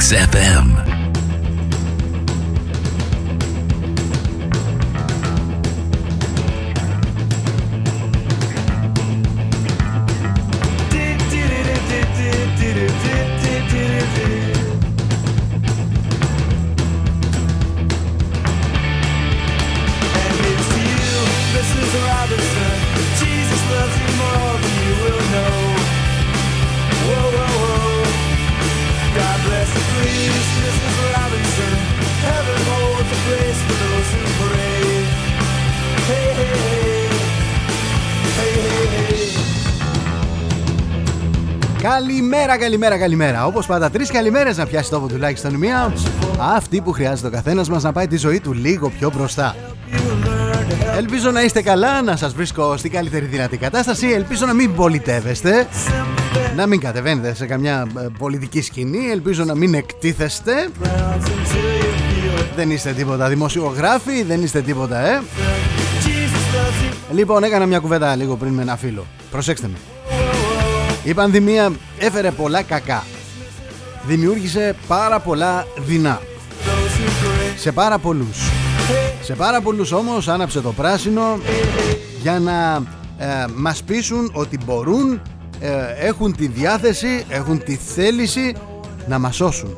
Mix FM. Καλημέρα, καλημέρα, καλημέρα. Όπως πάντα, τρεις καλημέρες να πιάσει τόπο τουλάχιστον μία. Αυτή που χρειάζεται ο καθένας μας να πάει τη ζωή του λίγο πιο μπροστά. Ελπίζω να είστε καλά, να σας βρίσκω στην καλύτερη δυνατή κατάσταση. Ελπίζω να μην πολιτεύεστε, να μην κατεβαίνετε σε καμιά ε, πολιτική σκηνή. Ελπίζω να μην εκτίθεστε. Δεν είστε τίποτα δημοσιογράφοι, δεν είστε τίποτα, ε. Λοιπόν, έκανα μια κουβέντα λίγο πριν με ένα φίλο. Προσέξτε με. Η πανδημία έφερε πολλά κακά. Δημιούργησε πάρα πολλά δεινά. Σε πάρα πολλούς. Σε πάρα πολλούς όμως άναψε το πράσινο για να ε, μας πείσουν ότι μπορούν, ε, έχουν τη διάθεση, έχουν τη θέληση να μας σώσουν.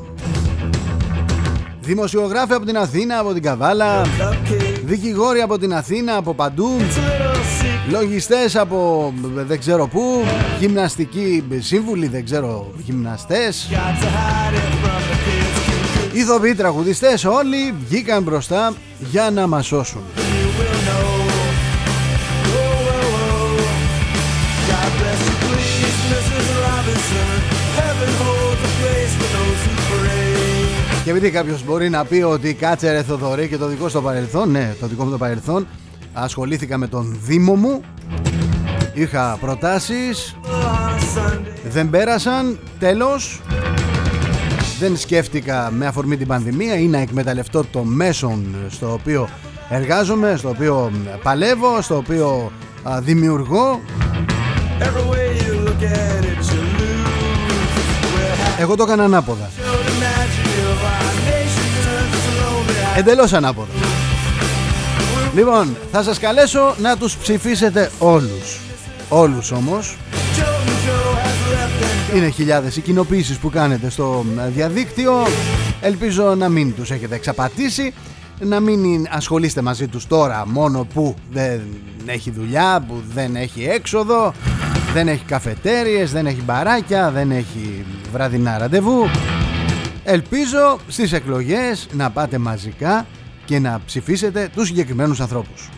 Δημοσιογράφοι από την Αθήνα, από την Καβάλα, δικηγόροι από την Αθήνα, από παντού, Λογιστές από δεν ξέρω πού Γυμναστικοί σύμβουλοι δεν ξέρω Γυμναστές. Ηθοποιοί τραγουδιστές όλοι βγήκαν μπροστά για να μας σώσουν. Και επειδή κάποιος μπορεί να πει ότι κάτσε ρε Θοδωρή και το δικό στο παρελθόν Ναι, το δικό μου το παρελθόν ασχολήθηκα με τον Δήμο μου. Είχα προτάσεις. Δεν πέρασαν. Τέλος. Δεν σκέφτηκα με αφορμή την πανδημία Ή να εκμεταλλευτώ το μέσον Στο οποίο εργάζομαι Στο οποίο παλεύω Στο οποίο δημιουργώ. Εγώ το έκανα ανάποδα. Εντελώς ανάποδα Λοιπόν, θα σας καλέσω να τους ψηφίσετε όλους. Όλους όμως. Είναι χιλιάδες οι κοινοποίησεις που κάνετε στο διαδίκτυο. Ελπίζω να μην τους έχετε εξαπατήσει. Να μην ασχολείστε μαζί τους τώρα μόνο που δεν έχει δουλειά, που δεν έχει έξοδο, δεν έχει καφετέριες, δεν έχει μπαράκια, δεν έχει βραδινά ραντεβού. Ελπίζω στις εκλογές να πάτε μαζικά και να ψηφίσετε τους συγκεκριμένους ανθρώπους.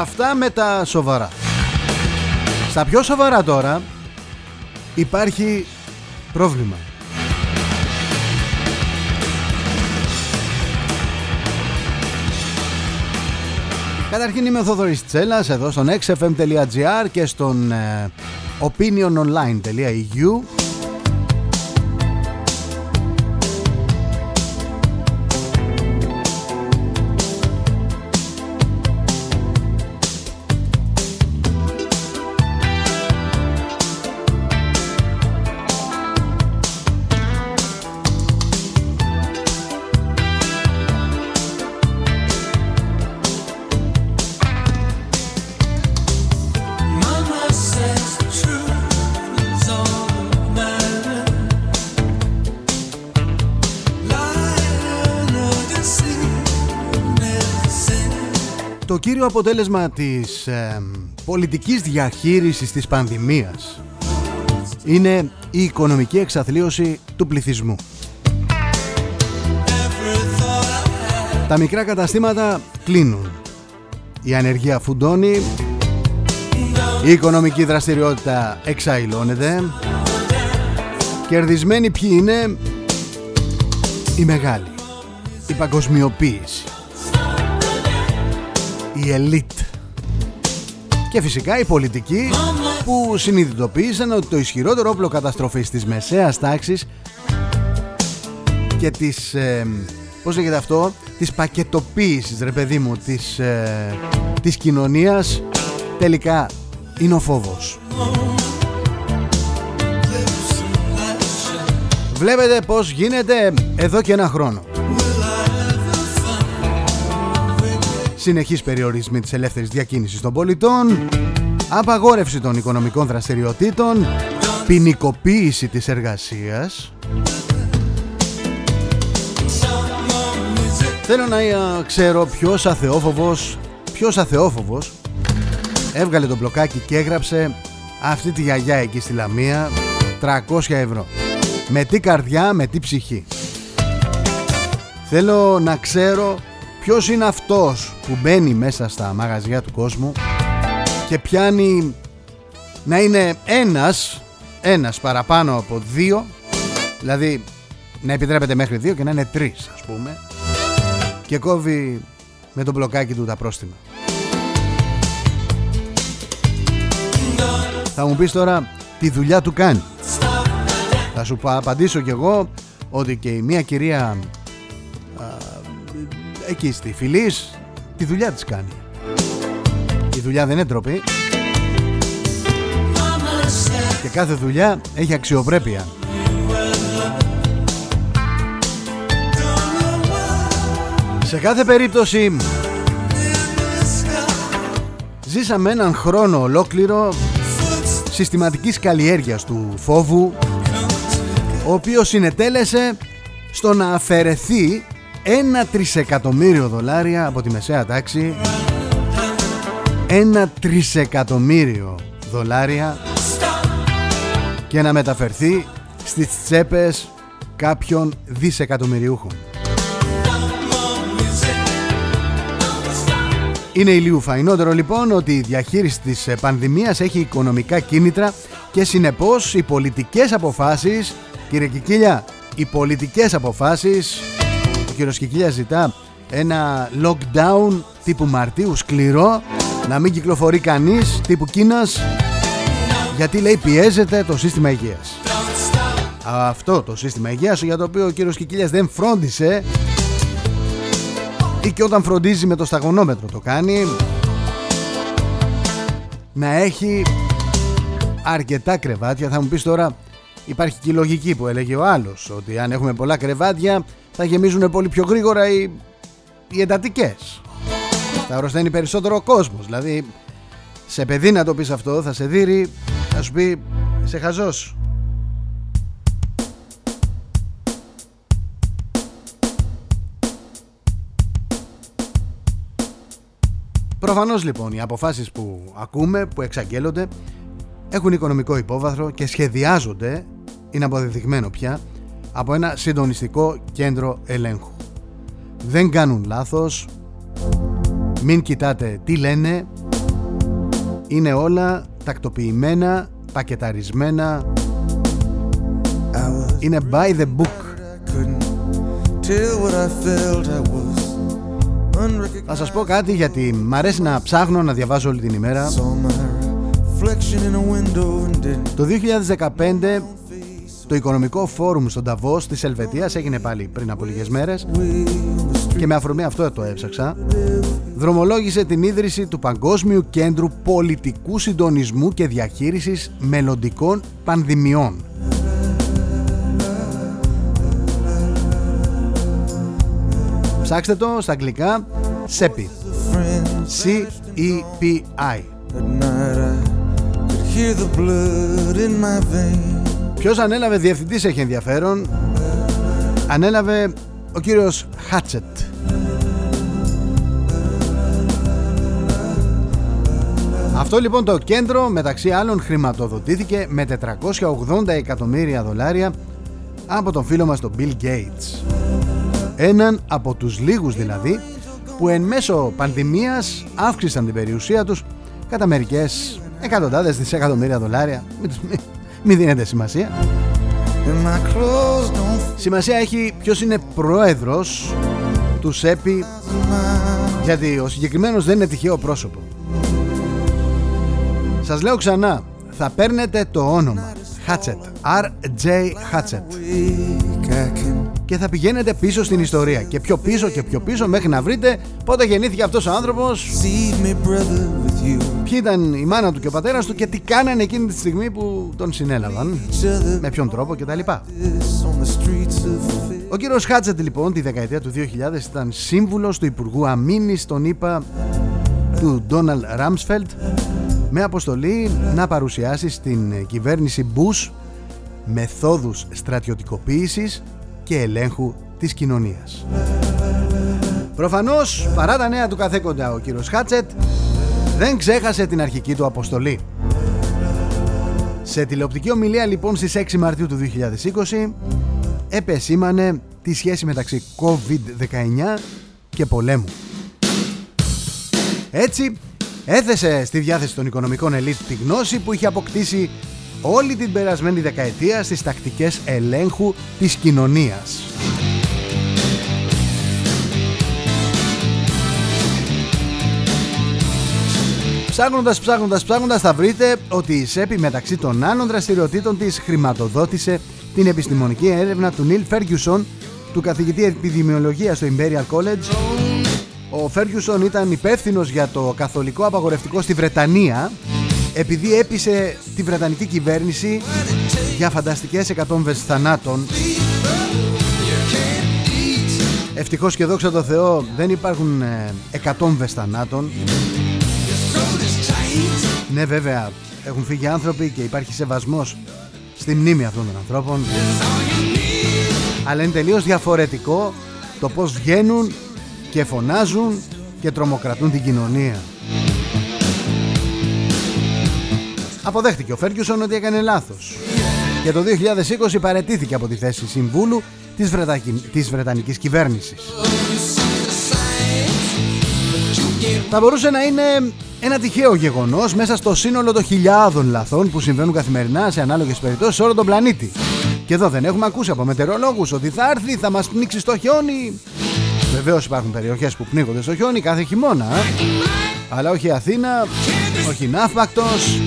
Αυτά με τα σοβαρά. Στα πιο σοβαρά τώρα υπάρχει πρόβλημα. Καταρχήν είμαι ο Θοδωρής Τσέλας εδώ στον xfm.gr και στον ε, opiniononline.eu κύριο αποτέλεσμα της ε, πολιτικής διαχείρισης της πανδημίας είναι η οικονομική εξαθλίωση του πληθυσμού. Τα μικρά καταστήματα κλείνουν. Η ανεργία φουντώνει. Η οικονομική δραστηριότητα εξαϊλώνεται. Κερδισμένοι ποιοι είναι; Οι μεγάλοι. Η παγκοσμιοποίηση η ελίτ και φυσικά οι πολιτικοί που συνειδητοποίησαν ότι το ισχυρότερο όπλο καταστροφής της μεσαίας τάξης και της, ε, πώς λέγεται αυτό, της πακετοποίησης ρε παιδί μου της, ε, της κοινωνίας τελικά είναι ο φόβος. Βλέπετε πως γίνεται εδώ και ένα χρόνο. Συνεχής περιορισμοί της ελεύθερης διακίνησης των πολιτών, απαγόρευση των οικονομικών δραστηριοτήτων, ποινικοποίηση της εργασίας. Θέλω να ξέρω ποιος αθεόφοβος, ποιος αθεόφοβος έβγαλε το μπλοκάκι και έγραψε αυτή τη γιαγιά εκεί στη Λαμία 300 ευρώ. Με τι καρδιά, με τι ψυχή. Θέλω να ξέρω ποιος είναι αυτός που μπαίνει μέσα στα μαγαζιά του κόσμου και πιάνει να είναι ένας, ένας παραπάνω από δύο, δηλαδή να επιτρέπεται μέχρι δύο και να είναι τρεις ας πούμε και κόβει με το μπλοκάκι του τα πρόστιμα. Θα μου πεις τώρα τι δουλειά του κάνει. Θα σου απαντήσω κι εγώ ότι και η μία κυρία α, εκεί στη Φιλής τη δουλειά της κάνει. Η δουλειά δεν είναι ντροπή. Και κάθε δουλειά έχει αξιοπρέπεια. Σε κάθε περίπτωση ζήσαμε έναν χρόνο ολόκληρο συστηματικής καλλιέργειας του φόβου ο οποίος συνετέλεσε στο να αφαιρεθεί ένα τρισεκατομμύριο δολάρια από τη μεσαία τάξη ένα τρισεκατομμύριο δολάρια και να μεταφερθεί στις τσέπες κάποιων δισεκατομμυριούχων. Είναι ηλίου φαϊνότερο λοιπόν ότι η διαχείριση της πανδημίας έχει οικονομικά κίνητρα και συνεπώς οι πολιτικές αποφάσεις, κύριε Κικίλια, οι πολιτικές αποφάσεις, ο κύριος Κικίλια ζητά ένα lockdown τύπου Μαρτίου σκληρό, να μην κυκλοφορεί κανείς τύπου Κίνας, γιατί λέει πιέζεται το σύστημα υγείας. Αυτό το σύστημα υγείας για το οποίο ο κύριος Κικίλιας δεν φρόντισε ή και όταν φροντίζει με το σταγονόμετρο το κάνει να έχει αρκετά κρεβάτια θα μου πεις τώρα υπάρχει και η λογική που έλεγε ο άλλος ότι αν έχουμε πολλά κρεβάτια θα γεμίζουν πολύ πιο γρήγορα οι, οι εντατικές. Θα αρρωσταίνει περισσότερο ο κόσμος. Δηλαδή σε παιδί να το πεις αυτό θα σε δείρει θα σου πει σε χαζός Προφανώς λοιπόν οι αποφάσεις που ακούμε, που εξαγγέλλονται έχουν οικονομικό υπόβαθρο και σχεδιάζονται, είναι αποδεδειγμένο πια, από ένα συντονιστικό κέντρο ελέγχου. Δεν κάνουν λάθος, μην κοιτάτε τι λένε, είναι όλα τακτοποιημένα, πακεταρισμένα, είναι by the book. Θα σας πω κάτι γιατί μ' αρέσει να ψάχνω να διαβάζω όλη την ημέρα Το 2015 το οικονομικό φόρουμ στον Ταβός της Ελβετίας έγινε πάλι πριν από λίγες μέρες και με αφορμή αυτό το έψαξα δρομολόγησε την ίδρυση του Παγκόσμιου Κέντρου Πολιτικού Συντονισμού και Διαχείρισης Μελλοντικών Πανδημιών. Ψάξτε το στα αγγλικά. SEPI C-E-P-I Ποιος ανέλαβε διευθυντής έχει ενδιαφέρον; Ανέλαβε ο κύριος Χάτσετ. Αυτό λοιπόν το κέντρο μεταξύ άλλων χρηματοδοτήθηκε με 480 εκατομμύρια δολάρια από τον φίλο μας τον Bill Gates. Έναν από τους λίγους δηλαδή που εν μέσω πανδημίας αύξησαν την περιουσία τους κατά μερικές εκατοντάδες δισεκατομμύρια δολάρια μην δίνετε σημασία. Σημασία έχει ποιος είναι πρόεδρος του ΣΕΠΗ γιατί ο συγκεκριμένος δεν είναι τυχαίο πρόσωπο. Σας λέω ξανά θα παίρνετε το όνομα. Hatchet R.J. Hatchet και θα πηγαίνετε πίσω στην ιστορία. Και πιο πίσω και πιο πίσω μέχρι να βρείτε πότε γεννήθηκε αυτός ο άνθρωπος. Ποιοι ήταν η μάνα του και ο πατέρας του και τι κάνανε εκείνη τη στιγμή που τον συνέλαβαν. Με ποιον τρόπο κτλ. Ο κύριος Χάτσετ λοιπόν τη δεκαετία του 2000 ήταν σύμβουλος του Υπουργού Αμήνης τον είπα του Ντόναλτ Ράμσφελτ με αποστολή να παρουσιάσει στην κυβέρνηση Μπούς μεθόδους στρατιωτικοποίησης και ελέγχου της κοινωνίας. Προφανώς, παρά τα νέα του καθέκοντα, ο κύριος Χάτσετ δεν ξέχασε την αρχική του αποστολή. Σε τηλεοπτική ομιλία λοιπόν στις 6 Μαρτίου του 2020 επεσήμανε τη σχέση μεταξύ COVID-19 και πολέμου. Έτσι έθεσε στη διάθεση των οικονομικών ελίτ τη γνώση που είχε αποκτήσει όλη την περασμένη δεκαετία στις τακτικές ελέγχου της κοινωνίας. Ψάχνοντας, ψάχνοντας, ψάχνοντας θα βρείτε ότι η ΣΕΠΗ μεταξύ των άλλων δραστηριοτήτων της χρηματοδότησε την επιστημονική έρευνα του Νίλ Φέργιουσον του καθηγητή επιδημιολογίας στο Imperial College. Ο Φέργιουσον ήταν υπεύθυνος για το καθολικό απαγορευτικό στη Βρετανία επειδή έπεισε τη Βρετανική κυβέρνηση για φανταστικές εκατόμβες θανάτων. Ευτυχώς και δόξα τω Θεώ δεν υπάρχουν ε, εκατόμβες θανάτων. Ναι βέβαια έχουν φύγει άνθρωποι και υπάρχει σεβασμός στη μνήμη αυτών των ανθρώπων. Αλλά είναι τελείως διαφορετικό το πως βγαίνουν και φωνάζουν και τρομοκρατούν την κοινωνία Αποδέχτηκε ο Φέργκιουσον ότι έκανε λάθος και το 2020 παρετήθηκε από τη θέση συμβούλου της, Βρετα... της Βρετανικής κυβέρνησης. Θα μπορούσε να είναι ένα τυχαίο γεγονός μέσα στο σύνολο των χιλιάδων λαθών που συμβαίνουν καθημερινά σε ανάλογες περιπτώσεις σε όλο τον πλανήτη. Και εδώ δεν έχουμε ακούσει από μετεωρολόγους ότι θα έρθει, θα μας πνίξει στο χιόνι. Βεβαίως υπάρχουν περιοχές που πνίγονται στο χιόνι κάθε χειμώνα. Αλλά όχι Αθήνα, όχι Ναύπακτος,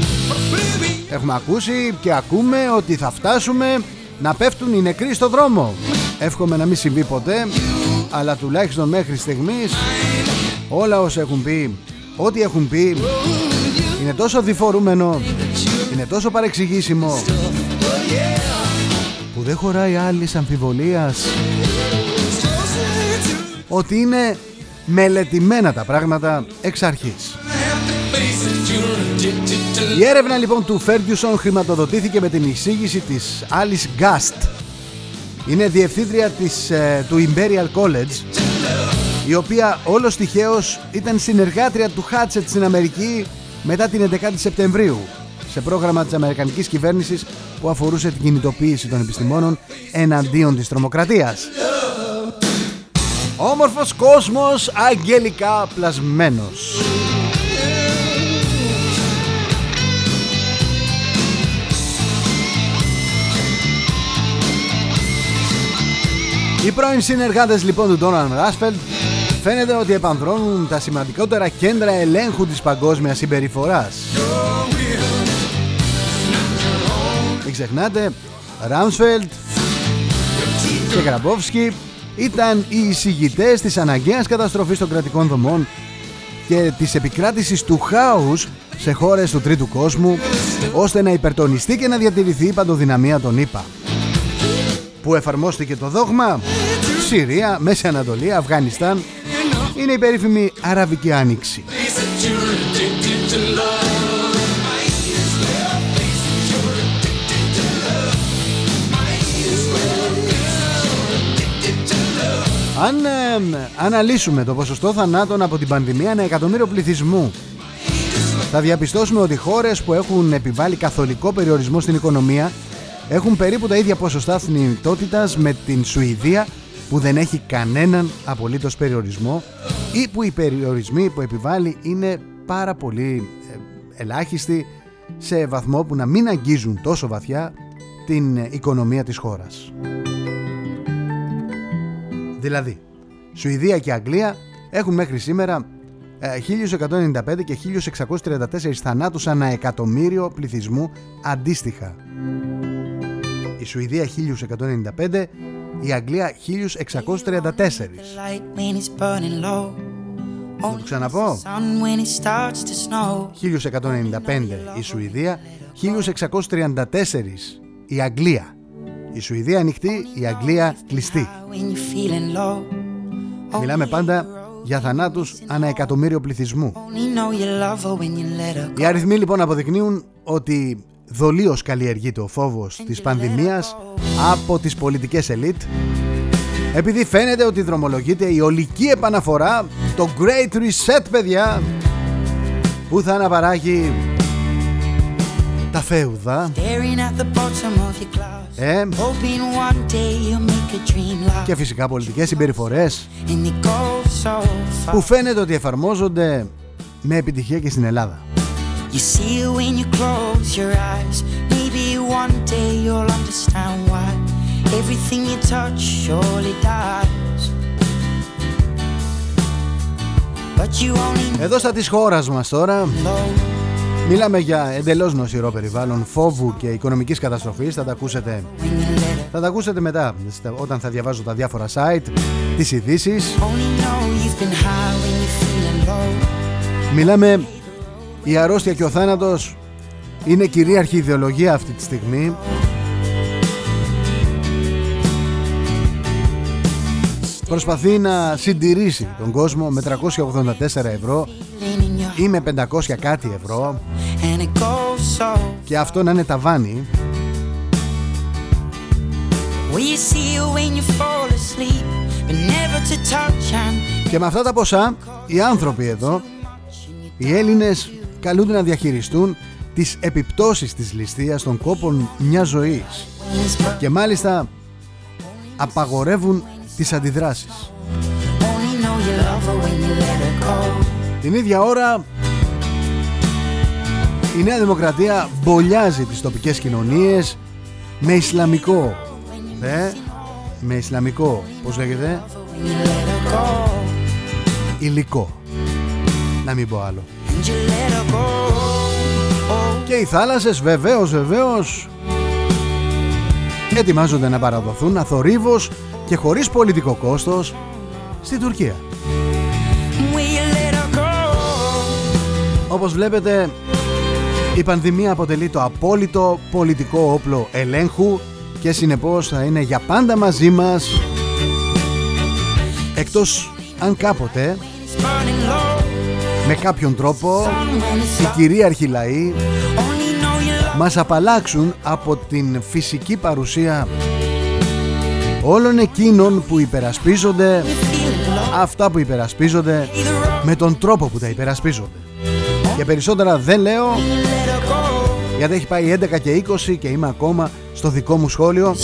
Έχουμε ακούσει και ακούμε ότι θα φτάσουμε να πέφτουν οι νεκροί στο δρόμο. Εύχομαι να μην συμβεί ποτέ, αλλά τουλάχιστον μέχρι στιγμής όλα όσα έχουν πει, ό,τι έχουν πει, είναι τόσο διφορούμενο, είναι τόσο παρεξηγήσιμο, που δεν χωράει άλλης αμφιβολίας ότι είναι μελετημένα τα πράγματα εξ αρχής. Η έρευνα λοιπόν του Ferguson χρηματοδοτήθηκε με την εισήγηση της Alice Gast. Είναι διευθύντρια της, ε, του Imperial College η οποία όλος τυχαίως ήταν συνεργάτρια του Hatchet στην Αμερική μετά την 11η Σεπτεμβρίου σε πρόγραμμα της Αμερικανικής κυβέρνησης που αφορούσε την κινητοποίηση των επιστημόνων εναντίον της τρομοκρατίας. Όμορφος κόσμος αγγελικά πλασμένος. Οι πρώην συνεργάτες λοιπόν του Ντόναλντ Ράσφελτ φαίνεται ότι επανδρώνουν τα σημαντικότερα κέντρα ελέγχου της παγκόσμιας συμπεριφοράς. Μην ξεχνάτε, Ράμσφελτ και Γραμπόφσκι ήταν οι εισηγητές της αναγκαίας καταστροφής των κρατικών δομών και της επικράτησης του χάους σε χώρες του τρίτου κόσμου ώστε να υπερτονιστεί και να διατηρηθεί η παντοδυναμία των ΗΠΑ που εφαρμόστηκε το δόγμα. Συρία, Μέση Ανατολή, Αφγανιστάν. Είναι η περίφημη Αραβική Άνοιξη. Αν ε, αναλύσουμε το ποσοστό θανάτων από την πανδημία ένα εκατομμύριο πληθυσμού θα διαπιστώσουμε ότι χώρες που έχουν επιβάλει καθολικό περιορισμό στην οικονομία έχουν περίπου τα ίδια ποσοστά θνητότητας με την Σουηδία που δεν έχει κανέναν απολύτως περιορισμό ή που οι περιορισμοί που επιβάλλει είναι πάρα πολύ ε, ελάχιστοι σε βαθμό που να μην αγγίζουν τόσο βαθιά την οικονομία της χώρας. Δηλαδή, Σουηδία και Αγγλία έχουν μέχρι σήμερα 1195 ε, και 1634 θανάτους ανά εκατομμύριο πληθυσμού αντίστοιχα η Σουηδία 1195 η Αγγλία 1634. Θα το ξαναπώ. 1195 η Σουηδία, 1634 η Αγγλία. Η Σουηδία ανοιχτή, η Αγγλία κλειστή. Μιλάμε πάντα για θανάτους ανά εκατομμύριο πληθυσμού. Οι αριθμοί λοιπόν αποδεικνύουν ότι δολίως καλλιεργείται ο φόβος της πανδημίας από τις πολιτικές ελίτ επειδή φαίνεται ότι δρομολογείται η ολική επαναφορά το Great Reset παιδιά που θα αναπαράγει τα φέουδα ε, και φυσικά πολιτικές συμπεριφορές που φαίνεται ότι εφαρμόζονται με επιτυχία και στην Ελλάδα. You see it when you close your eyes. Everything you touch surely dies. But you only Εδώ στα της χώρας μας τώρα Μιλάμε για εντελώς νοσηρό περιβάλλον φόβου και οικονομικής καταστροφής θα τα ακούσετε, θα τα ακούσετε μετά όταν θα διαβάζω τα διάφορα site τις ειδήσεις. Μιλάμε η αρρώστια και ο θάνατος είναι κυρίαρχη ιδεολογία αυτή τη στιγμή Προσπαθεί να συντηρήσει τον κόσμο με 384 ευρώ ή με 500 κάτι ευρώ. Και αυτό να είναι ταβάνι. Και με αυτά τα ποσά οι άνθρωποι εδώ οι Έλληνες καλούνται να διαχειριστούν τις επιπτώσεις της ληστείας των κόπων μιας ζωής. Και μάλιστα απαγορεύουν τις αντιδράσεις. Την ίδια ώρα η Νέα Δημοκρατία μπολιάζει τις τοπικές κοινωνίες με Ισλαμικό. Ε, με Ισλαμικό πως λέγεται; Υλικό. Να μην πω άλλο. Και οι θάλασσες βεβαίως βεβαίως ετοιμάζονται να παραδοθούν αθορύβως και χωρίς πολιτικό κόστος στην Τουρκία. Όπως βλέπετε η πανδημία αποτελεί το απόλυτο πολιτικό όπλο ελέγχου και συνεπώς θα είναι για πάντα μαζί μας εκτός αν κάποτε με κάποιον τρόπο οι κυρίαρχοι λαοί μας απαλλάξουν από την φυσική παρουσία όλων εκείνων που υπερασπίζονται αυτά που υπερασπίζονται με τον τρόπο που τα υπερασπίζονται. Και περισσότερα δεν λέω γιατί έχει πάει 11 και 20 και είμαι ακόμα στο δικό μου σχόλιο.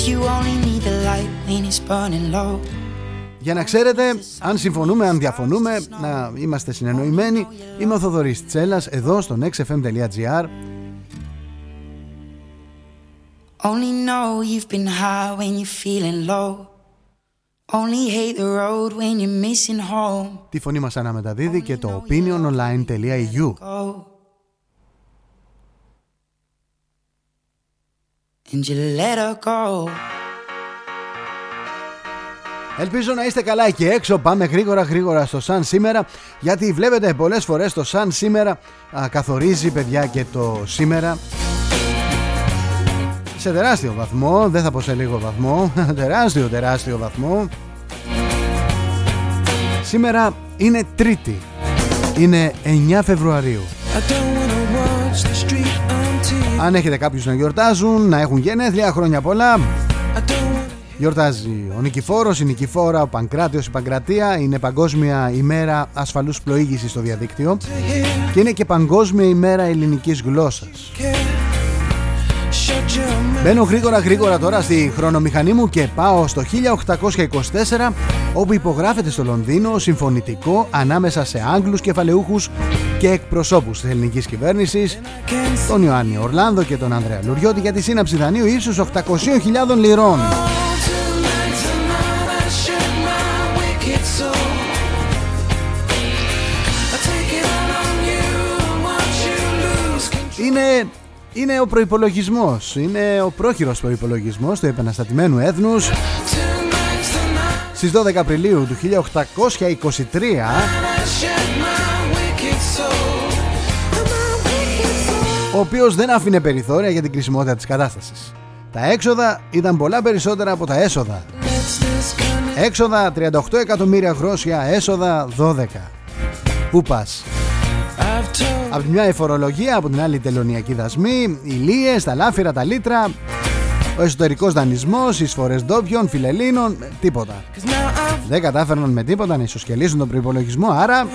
Για να ξέρετε, αν συμφωνούμε, αν διαφωνούμε, να είμαστε συνεννοημένοι, είμαι ο Θοδωρής Τσέλας εδώ στο nextfm.gr Only know you've been high when you're feeling low. Only hate the road when you're missing home. Τη φωνή μας αναμεταδίδει και το opiniononline.eu. And you let her go. Ελπίζω να είστε καλά εκεί έξω. Πάμε γρήγορα γρήγορα στο Sun σήμερα. Γιατί βλέπετε πολλές φορές το Sun σήμερα α, καθορίζει παιδιά και το σήμερα σε τεράστιο βαθμό, δεν θα πω σε λίγο βαθμό, τεράστιο τεράστιο βαθμό. Σήμερα είναι Τρίτη, είναι 9 Φεβρουαρίου. Αν έχετε κάποιους να γιορτάζουν, να έχουν γενέθλια, χρόνια πολλά. Γιορτάζει ο Νικηφόρος, η Νικηφόρα, ο Παγκράτιος, η Παγκρατία. Είναι Παγκόσμια ημέρα ασφαλούς πλοήγησης στο διαδίκτυο. Και είναι και Παγκόσμια ημέρα ελληνικής γλώσσας. Μπαίνω γρήγορα γρήγορα τώρα στη χρονομηχανή μου και πάω στο 1824 όπου υπογράφεται στο Λονδίνο συμφωνητικό ανάμεσα σε Άγγλους κεφαλαιούχους και εκπροσώπους της ελληνικής κυβέρνησης τον Ιωάννη Ορλάνδο και τον Ανδρέα Λουριώτη για τη σύναψη δανείου ίσως 800.000 λιρών. Είναι είναι ο προπολογισμό. Είναι ο πρόχειρος προπολογισμό του επαναστατημένου έθνους στις 12 Απριλίου του 1823 ο οποίος δεν άφηνε περιθώρια για την κρισιμότητα της κατάστασης. Τα έξοδα ήταν πολλά περισσότερα από τα έσοδα. Έξοδα 38 εκατομμύρια γρόσια, έσοδα 12. Πού πας; Από τη μια η φορολογία, από την άλλη η τελωνιακή δασμή, οι λίες, τα λάφυρα, τα λίτρα, ο εσωτερικός δανεισμός, οι εισφορές ντόπιων, φιλελίνων, τίποτα. Δεν κατάφερναν με τίποτα να ισοσκελίσουν τον προπολογισμό, άρα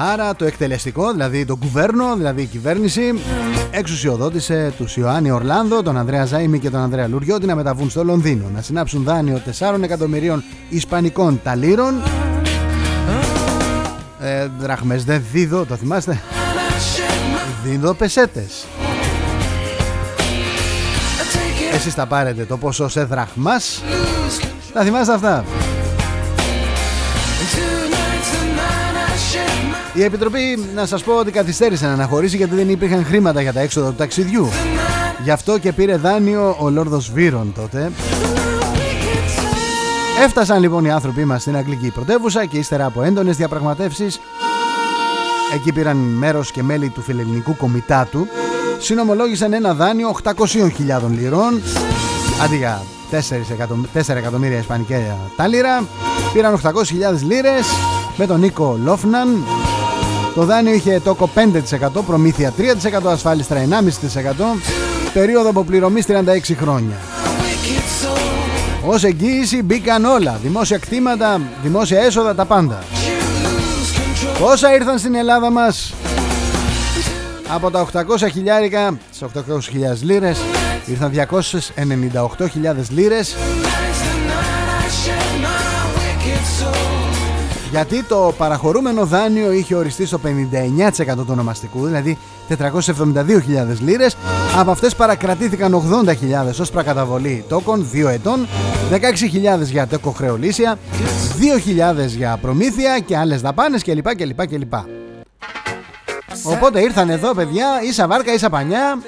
Άρα το εκτελεστικό, δηλαδή το κουβέρνο, δηλαδή η κυβέρνηση, εξουσιοδότησε τους Ιωάννη Ορλάνδο, τον Ανδρέα Ζάιμι και τον Ανδρέα Λουριώτη να μεταβούν στο Λονδίνο, να συνάψουν δάνειο 4 εκατομμυρίων Ισπανικών ταλήρων. Ε, δραχμές δεν δίδω, το θυμάστε; Δίδω πεσέτες. Εσείς θα πάρετε το ποσό σε δραχμάς. Θα θυμάστε αυτά; Η Επιτροπή, να σας πω ότι καθυστέρησε να αναχωρήσει γιατί δεν υπήρχαν χρήματα για τα έξοδα του ταξιδιού. Γι' αυτό και πήρε δάνειο ο Λόρδος Βύρον τότε. Έφτασαν λοιπόν οι άνθρωποι μας στην Αγγλική πρωτεύουσα και ύστερα από έντονες διαπραγματεύσεις εκεί πήραν μέρος και μέλη του φιλελληνικού κομιτάτου συνομολόγησαν ένα δάνειο 800.000 λιρών αντί για 4, εκατομμύρια ισπανικά τάλιρα πήραν 800.000 λίρες με τον Νίκο Λόφναν το δάνειο είχε τόκο 5%, προμήθεια 3%, ασφάλιστρα 1,5%, περίοδο αποπληρωμής 36 χρόνια. Ως εγγύηση μπήκαν όλα, δημόσια κτήματα, δημόσια έσοδα, τα πάντα. Πόσα ήρθαν στην Ελλάδα μας από τα 800 χιλιάρικα στις 800.000 λίρες ήρθαν 298.000 λίρες γιατί το παραχωρούμενο δάνειο είχε οριστεί στο 59% του ονομαστικού, δηλαδή 472.000 λίρες. Από αυτές παρακρατήθηκαν 80.000 ως προκαταβολή τόκων 2 ετών, 16.000 για τόκο χρεολύσια, 2.000 για προμήθεια και άλλες δαπάνες κλπ. κλπ, κλπ. Οπότε ήρθαν εδώ παιδιά, ίσα βάρκα, ίσα πανιά.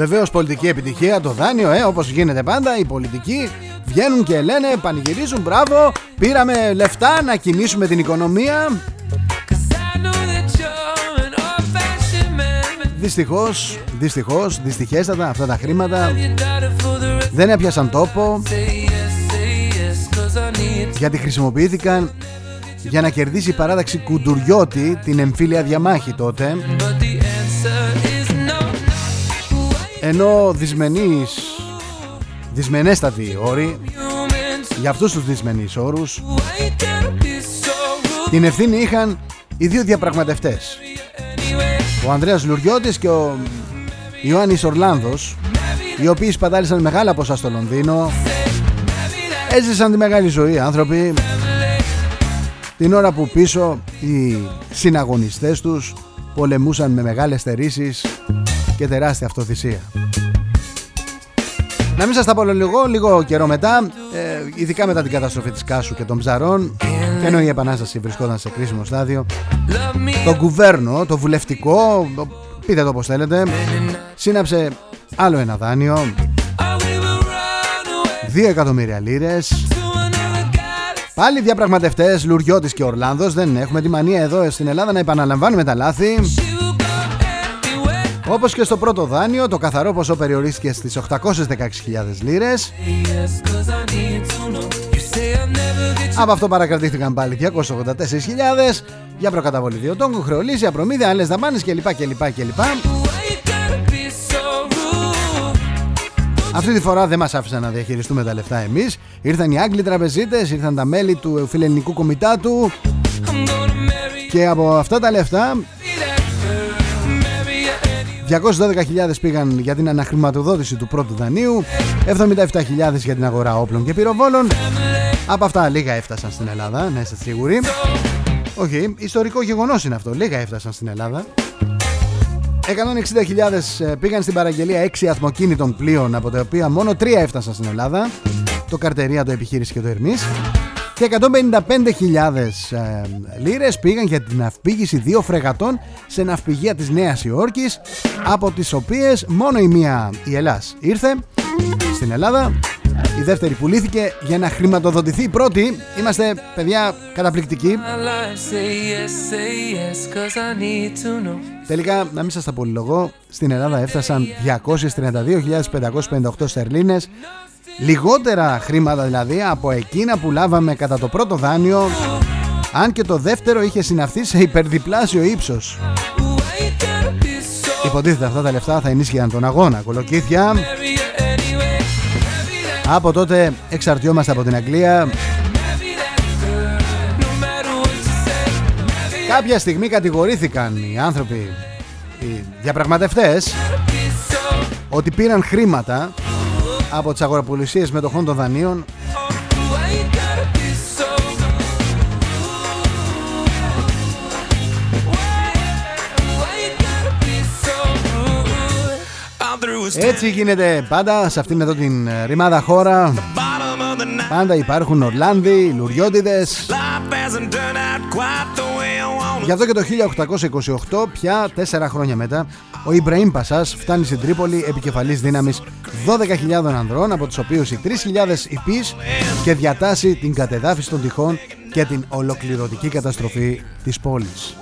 Βεβαίως πολιτική επιτυχία, το δάνειο, ε, όπως γίνεται πάντα, οι πολιτικοί βγαίνουν και λένε, πανηγυρίζουν, μπράβο, πήραμε λεφτά να κινήσουμε την οικονομία. Δυστυχώς, δυστυχώς, δυστυχέστατα αυτά τα χρήματα δεν έπιασαν τόπο γιατί χρησιμοποιήθηκαν για να κερδίσει η παράταξη Κουντουριώτη την εμφύλια διαμάχη τότε ενώ δυσμενείς δυσμενέστατοι όροι για αυτούς τους δυσμενείς όρους την ευθύνη είχαν οι δύο διαπραγματευτές ο Ανδρέας Λουριώτης και ο Ιωάννης Ορλάνδος οι οποίοι σπατάλησαν μεγάλα ποσά στο Λονδίνο έζησαν τη μεγάλη ζωή άνθρωποι την ώρα που πίσω οι συναγωνιστές τους πολεμούσαν με μεγάλες θερήσεις και τεράστια αυτοθυσία. Να μην σας τα πω λίγο, λίγο καιρό μετά, ε, ειδικά μετά την καταστροφή της Κάσου και των Ψαρών και ενώ η Επανάσταση βρισκόταν σε κρίσιμο στάδιο, το κουβέρνο, το βουλευτικό, πείτε το όπως θέλετε, σύναψε άλλο ένα δάνειο, 2 εκατομμύρια λίρες, Πάλι διαπραγματευτές Λουριώτης και Ορλάνδος Δεν έχουμε τη μανία εδώ στην Ελλάδα να επαναλαμβάνουμε τα λάθη όπως και στο πρώτο δάνειο, το καθαρό ποσό περιορίστηκε στις 816.000 λίρες. Από αυτό παρακρατήθηκαν πάλι 284.000 για προκαταβολή διωτών, χρεολύσια, προμήθεια, άλλες δαμάνες κλπ. κλπ, κλπ. Αυτή τη φορά δεν μας άφησαν να διαχειριστούμε τα λεφτά εμείς. Ήρθαν οι Άγγλοι τραπεζίτες, ήρθαν τα μέλη του φιλελληνικού κομιτάτου και από αυτά τα λεφτά 212.000 πήγαν για την αναχρηματοδότηση του πρώτου δανείου 77.000 για την αγορά όπλων και πυροβόλων. Από αυτά λίγα έφτασαν στην Ελλάδα, να είστε σίγουροι. Όχι, ιστορικό γεγονός είναι αυτό, λίγα έφτασαν στην Ελλάδα. 160.000 ε, πήγαν στην παραγγελία 6 αθμοκίνητων πλοίων από τα οποία μόνο 3 έφτασαν στην Ελλάδα. Το Καρτερία, το Επιχείρηση και το Ερμής και 155.000 ε, λίρες πήγαν για την ναυπήγηση δύο φρεγατών σε ναυπηγεία της Νέας Υόρκης από τις οποίες μόνο η μία η Ελλάς ήρθε στην Ελλάδα η δεύτερη πουλήθηκε για να χρηματοδοτηθεί η πρώτη. Είμαστε παιδιά καταπληκτικοί. Τελικά, να μην σας τα πολυλογώ, στην Ελλάδα έφτασαν 232.558 στερλίνες Λιγότερα χρήματα δηλαδή από εκείνα που λάβαμε κατά το πρώτο δάνειο αν και το δεύτερο είχε συναυθεί σε υπερδιπλάσιο ύψος. Υποτίθεται αυτά τα λεφτά θα ενίσχυαν τον αγώνα. Κολοκύθια. Από τότε εξαρτιόμαστε από την Αγγλία. Κάποια στιγμή κατηγορήθηκαν οι άνθρωποι, οι διαπραγματευτές, ότι πήραν χρήματα από τις αγοραπολισίες μετοχών των δανείων. Έτσι γίνεται πάντα σε αυτήν εδώ την ρημάδα χώρα. Πάντα υπάρχουν Ορλάνδοι, Λουριώτιδες Γι' αυτό και το 1828, πια τέσσερα χρόνια μετά, ο Ιμπραήμ Πασάς φτάνει στην Τρίπολη επικεφαλής δύναμης 12.000 ανδρών, από τους οποίους οι 3.000 υπείς και διατάσσει την κατεδάφιση των τυχών και την ολοκληρωτική καταστροφή της πόλης.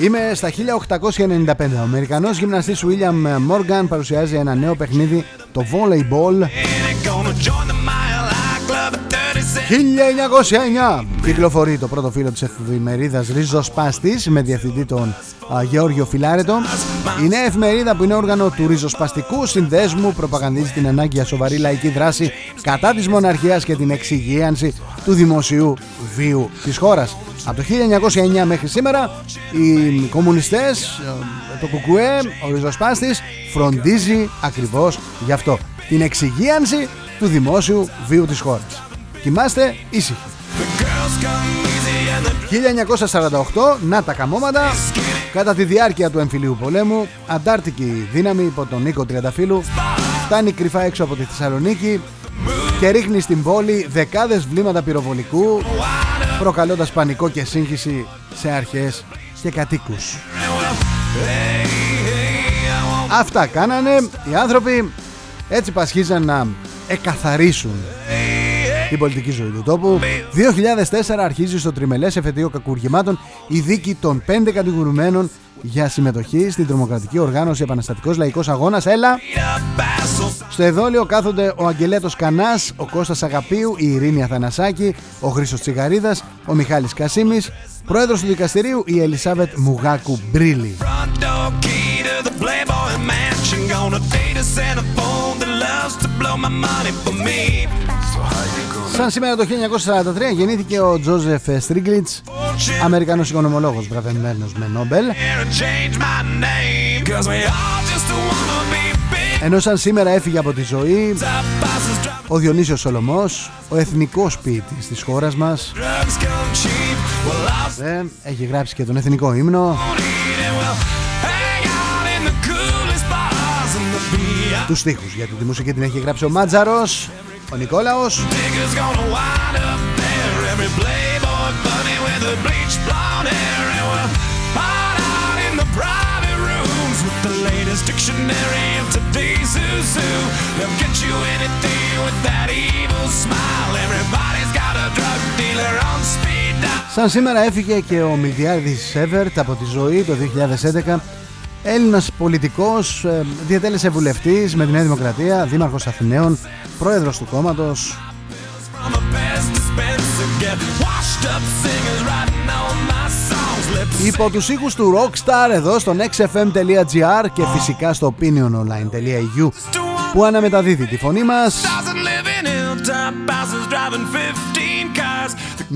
Είμαι στα 1895. Ο Αμερικανός γυμναστής William Morgan παρουσιάζει ένα νέο παιχνίδι, το volleyball 1909 κυκλοφορεί το πρώτο φύλλο της εφημερίδας Ριζοσπάστης με διευθυντή τον α, Γεώργιο Φιλάρετο. Η νέα εφημερίδα που είναι όργανο του Ριζοσπαστικού Συνδέσμου προπαγανδίζει την ανάγκη για σοβαρή λαϊκή δράση κατά της μοναρχίας και την εξυγίανση του δημοσίου βίου της χώρας. Από το 1909 μέχρι σήμερα οι κομμουνιστές, το κουκουέ, ο Ριζοσπάστης φροντίζει ακριβώς γι' αυτό. Την εξυγίανση του δημόσιου βίου της χώρας. Κοιμάστε ήσυχοι. 1948, να τα καμώματα. Κατά τη διάρκεια του εμφυλίου πολέμου, αντάρτικη δύναμη υπό τον Νίκο Τριανταφύλου φτάνει κρυφά έξω από τη Θεσσαλονίκη και ρίχνει στην πόλη δεκάδες βλήματα πυροβολικού προκαλώντας πανικό και σύγχυση σε αρχές και κατοίκους. Αυτά κάνανε οι άνθρωποι έτσι πασχίζαν να εκαθαρίσουν την πολιτική ζωή του τόπου. 2004 αρχίζει στο τριμελές εφετείο κακουργημάτων η δίκη των πέντε κατηγορουμένων για συμμετοχή στην τρομοκρατική οργάνωση Επαναστατικός Λαϊκός Αγώνας. Έλα! Στο εδόλιο κάθονται ο Αγγελέτος Κανάς, ο Κώστας Αγαπίου, η Ειρήνη Αθανασάκη, ο Χρήστος Τσιγαρίδας, ο Μιχάλης Κασίμης, πρόεδρος του δικαστηρίου η Ελισάβετ Μουγάκου Μπρίλη. Σαν σήμερα το 1943 γεννήθηκε ο Τζόζεφ Στρίγκλιτς, Αμερικανός οικονομολόγος βραβευμένος με Νόμπελ. Ενώ σαν σήμερα έφυγε από τη ζωή ο Διονύσιος Σολομός, ο εθνικός ποιητής της χώρας μας. Ε, έχει γράψει και τον εθνικό ύμνο. Τους στίχους γιατί τη μουσική την έχει γράψει ο Μάτζαρος ο Νικόλαος. Σαν σήμερα έφυγε και ο Μιλτιάδης Σέβερτ από τη ζωή το 2011 Έλληνας πολιτικός, ε, διατέλεσε βουλευτής με τη Νέα Δημοκρατία, δήμαρχος Αθηναίων, πρόεδρος του κόμματος. Υπό τους ήχους του Rockstar εδώ στο nextfm.gr και φυσικά στο opiniononline.eu που αναμεταδίδει τη φωνή μας.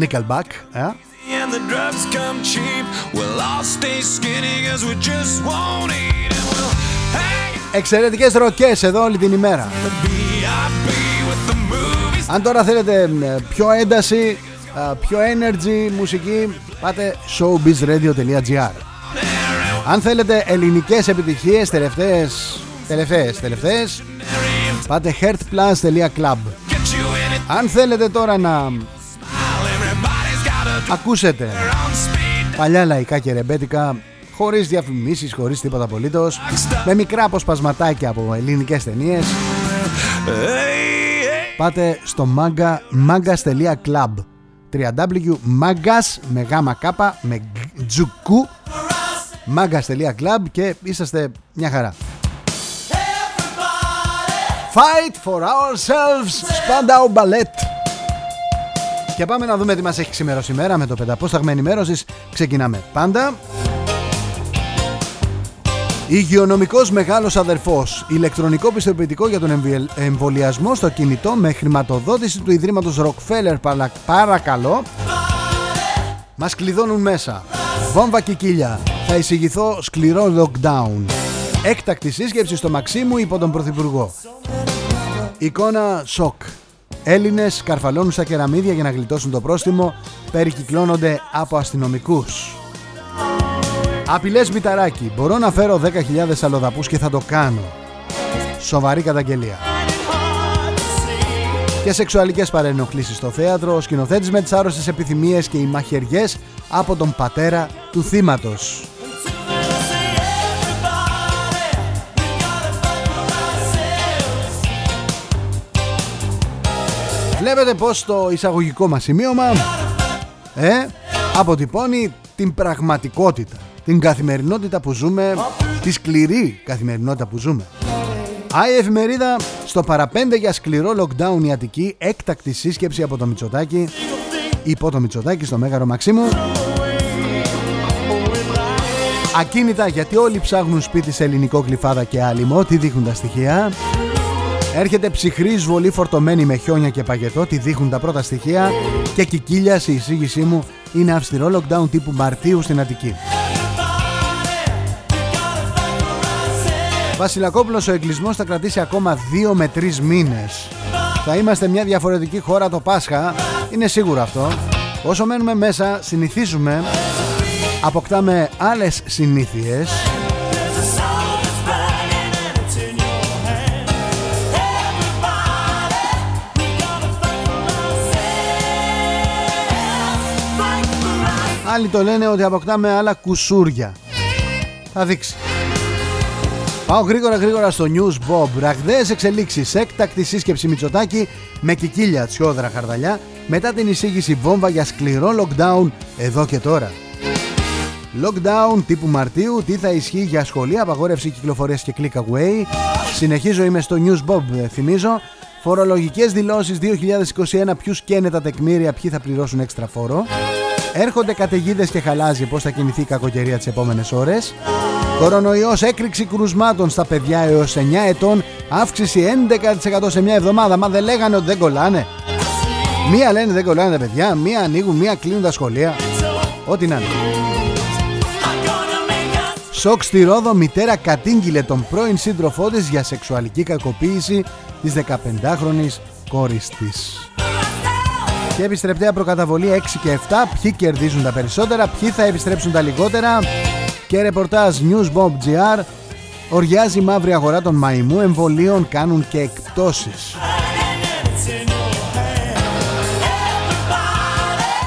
Nickelback, ε; And the drugs come cheap, we'll all stay skinny cause we just won't eat and we'll hang Εξαιρετικές ροκές εδώ όλη την ημέρα. Αν τώρα θέλετε πιο ένταση, πιο energy μουσική Πάτε showbizradio.gr Αν θέλετε ελληνικές επιτυχίες τελευταίες, τελευταίες, τελευταίες Πάτε heartplus.club Αν θέλετε τώρα να Ακούσετε. Παλιά λαϊκά και ρεμπέτικα χωρίς διαφημίσεις, χωρίς τίποτα απολύτως με μικρά αποσπασματάκια από ελληνικές ταινίες. Πάτε στο manga mangas.club www.mangas με γάμα κάπα με τζουκού mangas.club και είσαστε μια χαρά. Fight for ourselves Spandau Ballet Και πάμε να δούμε τι μας έχει ξημερώσει η με το πενταπόσταγμα ενημέρωσης ξεκινάμε πάντα. Υγειονομικός μεγάλος αδερφός. Ηλεκτρονικό πιστοποιητικό για τον εμβολιασμό στο κινητό με χρηματοδότηση του Ιδρύματος Rockefeller παρακαλώ. Μας κλειδώνουν μέσα. Βόμβα και κύλια Θα εισηγηθώ σκληρό lockdown. Έκτακτη σύσκεψη στο Μαξίμου υπό τον Πρωθυπουργό. Εικόνα σοκ Έλληνες καρφαλώνουν στα κεραμίδια για να γλιτώσουν το πρόστιμο. Περικυκλώνονται από αστυνομικούς. Απειλές Μηταράκη Μπορώ να φέρω 10.000 αλλοδαπούς και θα το κάνω. Σοβαρή καταγγελία. Και σεξουαλικές παρενοχλήσεις στο θέατρο, ο σκηνοθέτης με τις άρρωστες επιθυμίες και οι μαχαιριές από τον πατέρα του θύματος. Βλέπετε πως το εισαγωγικό μας σημείωμα ε, αποτυπώνει την πραγματικότητα την καθημερινότητα που ζούμε, τη σκληρή καθημερινότητα που ζούμε. Άι εφημερίδα στο παραπέντε για σκληρό lockdown η Αττική, έκτακτη σύσκεψη από το Μητσοτάκι, υπό το Μητσοτάκι στο Μέγαρο Μαξίμου. Ακίνητα γιατί όλοι ψάχνουν σπίτι σε ελληνικό κλειφάδα και άλυμο, τι δείχνουν τα στοιχεία. Έρχεται ψυχρή εισβολή φορτωμένη με χιόνια και παγετό, τι δείχνουν τα πρώτα στοιχεία. Και κικίλια, η εισήγησή μου είναι αυστηρό lockdown τύπου Μαρτίου στην Αττική. Βασιλακόπουλος ο εγκλισμός θα κρατήσει ακόμα 2 με 3 μήνες. Θα είμαστε μια διαφορετική χώρα το Πάσχα, είναι σίγουρο αυτό. Όσο μένουμε μέσα, συνηθίζουμε, αποκτάμε άλλες συνήθειες. Άλλοι το λένε ότι αποκτάμε άλλα κουσούρια. Θα δείξει. Πάω γρήγορα γρήγορα στο News Bob. Ραγδαίες εξελίξεις. Έκτακτη σύσκεψη Μητσοτάκη με κικίλια τσιόδρα χαρδαλιά μετά την εισήγηση βόμβα για σκληρό lockdown εδώ και τώρα. Lockdown τύπου Μαρτίου, τι θα ισχύει για σχολεία, απαγόρευση κυκλοφορίας και click away. Συνεχίζω, είμαι στο News Bob, θυμίζω. Φορολογικές δηλώσεις 2021, ποιους καίνε τα τεκμήρια, ποιοι θα πληρώσουν έξτρα φόρο. Έρχονται καταιγίδες και χαλάζει πώς θα κινηθεί η κακοκαιρία τις επόμενες ώρες. Κορονοϊός έκρηξη κρουσμάτων στα παιδιά έως 9 ετών Αύξηση 11% σε μια εβδομάδα. Μα δεν λέγανε ότι δεν κολλάνε. Μία λένε δεν κολλάνε τα παιδιά. Μία ανοίγουν, μία κλείνουν τα σχολεία. Ό,τι να είναι. Σοκ στη Ρόδο μητέρα κατήγγειλε τον πρώην σύντροφό της για σεξουαλική κακοποίηση της 15χρονης κόρης της. Και επιστρεπτέα προκαταβολή 6 και 7. Ποιοι κερδίζουν τα περισσότερα, ποιοι θα επιστρέψουν τα λιγότερα και ρεπορτάζ Newsbomb.gr Οριάζει η μαύρη αγορά των μαϊμού εμβολίων κάνουν και εκπτώσεις.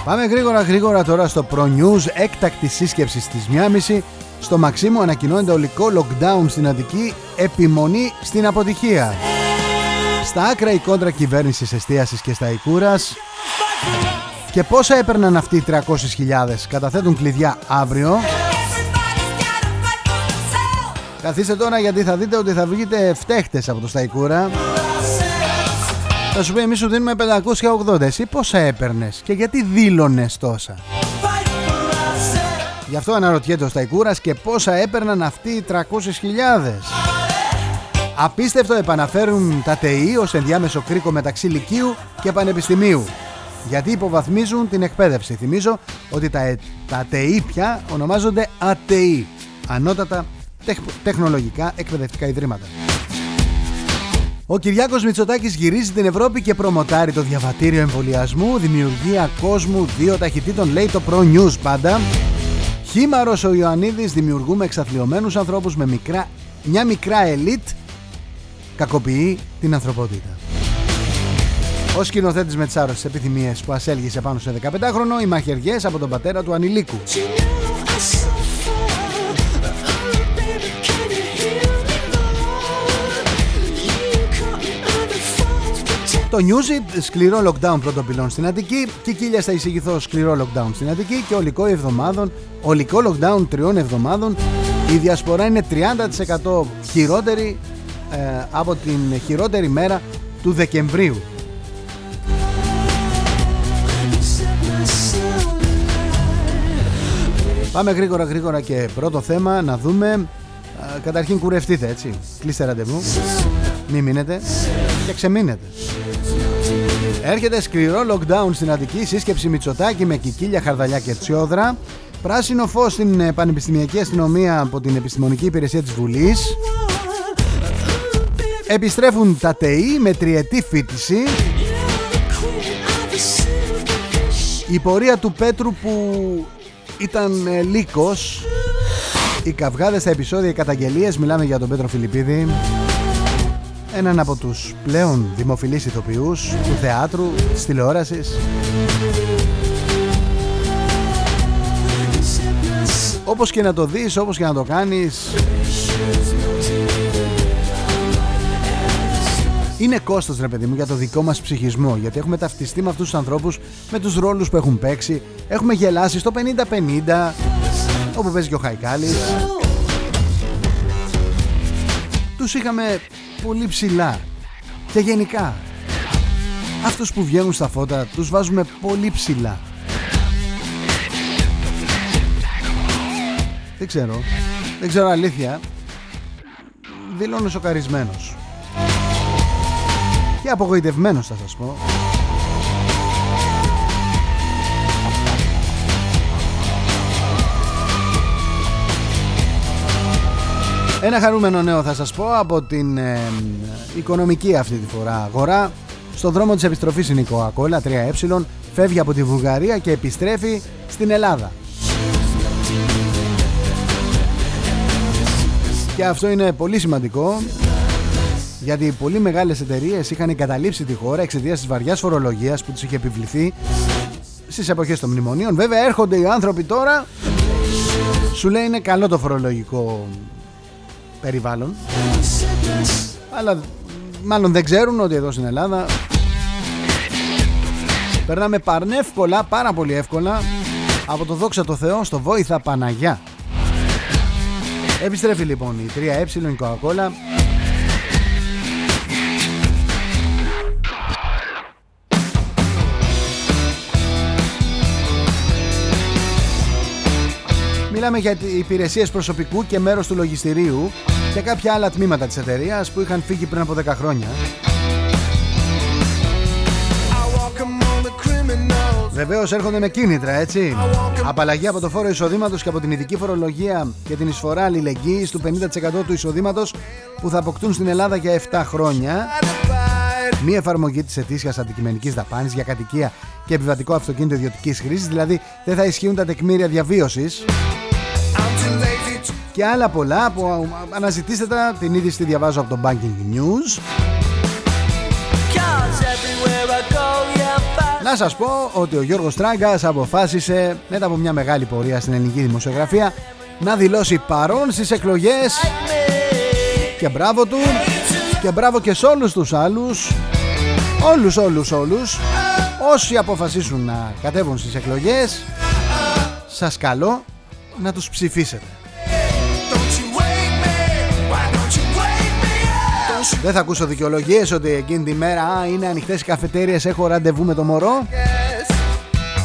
Πάμε γρήγορα γρήγορα τώρα στο Pro News έκτακτη σύσκεψη στις 1.30 στο Μαξίμου ανακοινώνεται ολικό lockdown στην Αττική επιμονή στην αποτυχία. Στα άκρα η κόντρα κυβέρνησης εστίασης και στα Ικούρας και πόσα έπαιρναν αυτοί οι 300.000 καταθέτουν κλειδιά αύριο. Καθίστε τώρα γιατί θα δείτε ότι θα βγείτε φταίχτες από το Σταϊκούρα. Θα σου πει εμείς σου δίνουμε 580 Εσύ πόσα έπαιρνες και γιατί δήλωνες τόσα; Γι' αυτό αναρωτιέται ο Σταϊκούρας και πόσα έπαιρναν αυτοί οι 300.000 Απίστευτο επαναφέρουν τα ΤΕΗ ως ενδιάμεσο κρίκο μεταξύ Λυκείου και Πανεπιστημίου γιατί υποβαθμίζουν την εκπαίδευση. Θυμίζω ότι τα, ε, τα ΤΕΗ πια ονομάζονται ΑΤΕΗ, ανώτατα τεχνολογικά εκπαιδευτικά ιδρύματα. Ο Κυριάκος Μητσοτάκης γυρίζει την Ευρώπη και προμοτάρει το διαβατήριο εμβολιασμού, δημιουργία κόσμου δύο ταχυτήτων, λέει το Pro News πάντα. Χήμαρος ο Ιωαννίδης, δημιουργούμε εξαθλειωμένους ανθρώπους με μικρά, μια μικρά ελίτ, κακοποιεί την ανθρωπότητα. Ο σκηνοθέτης με τις άρρωστες επιθυμίες που ασέλγησε πάνω σε 15χρονο, οι μαχαιριές από τον πατέρα του ανηλίκου. Το Newsit, σκληρό lockdown πρώτο πυλών στην Αττική. Κικίλια θα εισηγηθώ σκληρό lockdown στην Αττική και ολικό εβδομάδων, ολικό lockdown τριών εβδομάδων. Η διασπορά είναι 30% χειρότερη ε, από την χειρότερη μέρα του Δεκεμβρίου. Πάμε γρήγορα γρήγορα και πρώτο θέμα να δούμε. Ε, Καταρχήν κουρευτείτε έτσι. Κλείστε ραντεβού. Μην μείνετε και ξεμείνετε. Έρχεται σκληρό lockdown στην Αττική. Σύσκεψη Μητσοτάκη με κικίλια, χαρδαλιά και τσιόδρα. Πράσινο φως στην ε, Πανεπιστημιακή Αστυνομία από την Επιστημονική Υπηρεσία της Βουλής. Επιστρέφουν τα ΤΕΗ με τριετή φίτηση. Η πορεία του Πέτρου που ήταν ε, λύκος. Οι καυγάδες στα επεισόδια, οι καταγγελίες. Μιλάμε για τον Πέτρο Φιλιππίδη. Έναν από τους πλέον δημοφιλείς ηθοποιούς Του θεάτρου, της τηλεόρασης. Όπως και να το δεις, όπως και να το κάνεις είναι κόστος, ρε παιδί μου, για το δικό μας ψυχισμό. Γιατί έχουμε ταυτιστεί με αυτούς τους ανθρώπους, με τους ρόλους που έχουν παίξει. Έχουμε γελάσει στο 50-50, όπου παίζει και ο Χαϊκάλης. Τους είχαμε πολύ ψηλά. Και γενικά, αυτούς που βγαίνουν στα φώτα τους βάζουμε πολύ ψηλά. Δεν ξέρω. Δεν ξέρω αλήθεια. Δηλώνω σοκαρισμένος και απογοητευμένος θα σας πω. Ένα χαρούμενο νέο θα σας πω από την ε, οικονομική αυτή τη φορά αγορά. Στον δρόμο της επιστροφής είναι η Coca-Cola 3Ε φεύγει από τη Βουλγαρία και επιστρέφει στην Ελλάδα. Και αυτό είναι πολύ σημαντικό γιατί πολύ μεγάλες εταιρείες είχαν εγκαταλείψει τη χώρα εξαιτίας της βαριάς φορολογίας που τους είχε επιβληθεί στις εποχές των μνημονίων. Βέβαια έρχονται οι άνθρωποι τώρα, σου λέει είναι καλό το φορολογικό περιβάλλον, αλλά μάλλον δεν ξέρουν ότι εδώ στην Ελλάδα περνάμε παρνεύκολα, πάρα πολύ εύκολα από το δόξα τω Θεώ στο βόηθα Παναγιά. Επιστρέφει λοιπόν η 3Ε η Coca-Cola Μιλάμε για υπηρεσίες προσωπικού και μέρος του λογιστηρίου και κάποια άλλα τμήματα της εταιρείας που είχαν φύγει πριν από 10 χρόνια. Βεβαίως έρχονται με κίνητρα, έτσι. Απαλλαγή από το φόρο εισοδήματος και από την ειδική φορολογία και την εισφορά αλληλεγγύης του 50% του εισοδήματος που θα αποκτούν στην Ελλάδα για 7 χρόνια. Μία εφαρμογή της ετήσιας αντικειμενικής δαπάνης για κατοικία και επιβατικό αυτοκίνητο ιδιωτικής χρήσης, δηλαδή δεν θα ισχύουν τα τεκμήρια διαβίωσης και άλλα πολλά που αναζητήστε τα. Την είδηση τη διαβάζω από το Banking News. Να σας πω ότι ο Γιώργος Τράγκας αποφάσισε μετά από μια μεγάλη πορεία στην ελληνική δημοσιογραφία να δηλώσει παρόν στις εκλογές. Και μπράβο του. Και μπράβο και σε όλους τους άλλους. Όλους όλους όλους. Όσοι αποφασίσουν να κατέβουν στις εκλογές σας καλώ να τους ψηφίσετε Δεν θα ακούσω δικαιολογίες ότι εκείνη τη μέρα α, είναι ανοιχτές οι καφετέρειε, έχω ραντεβού με το μωρό.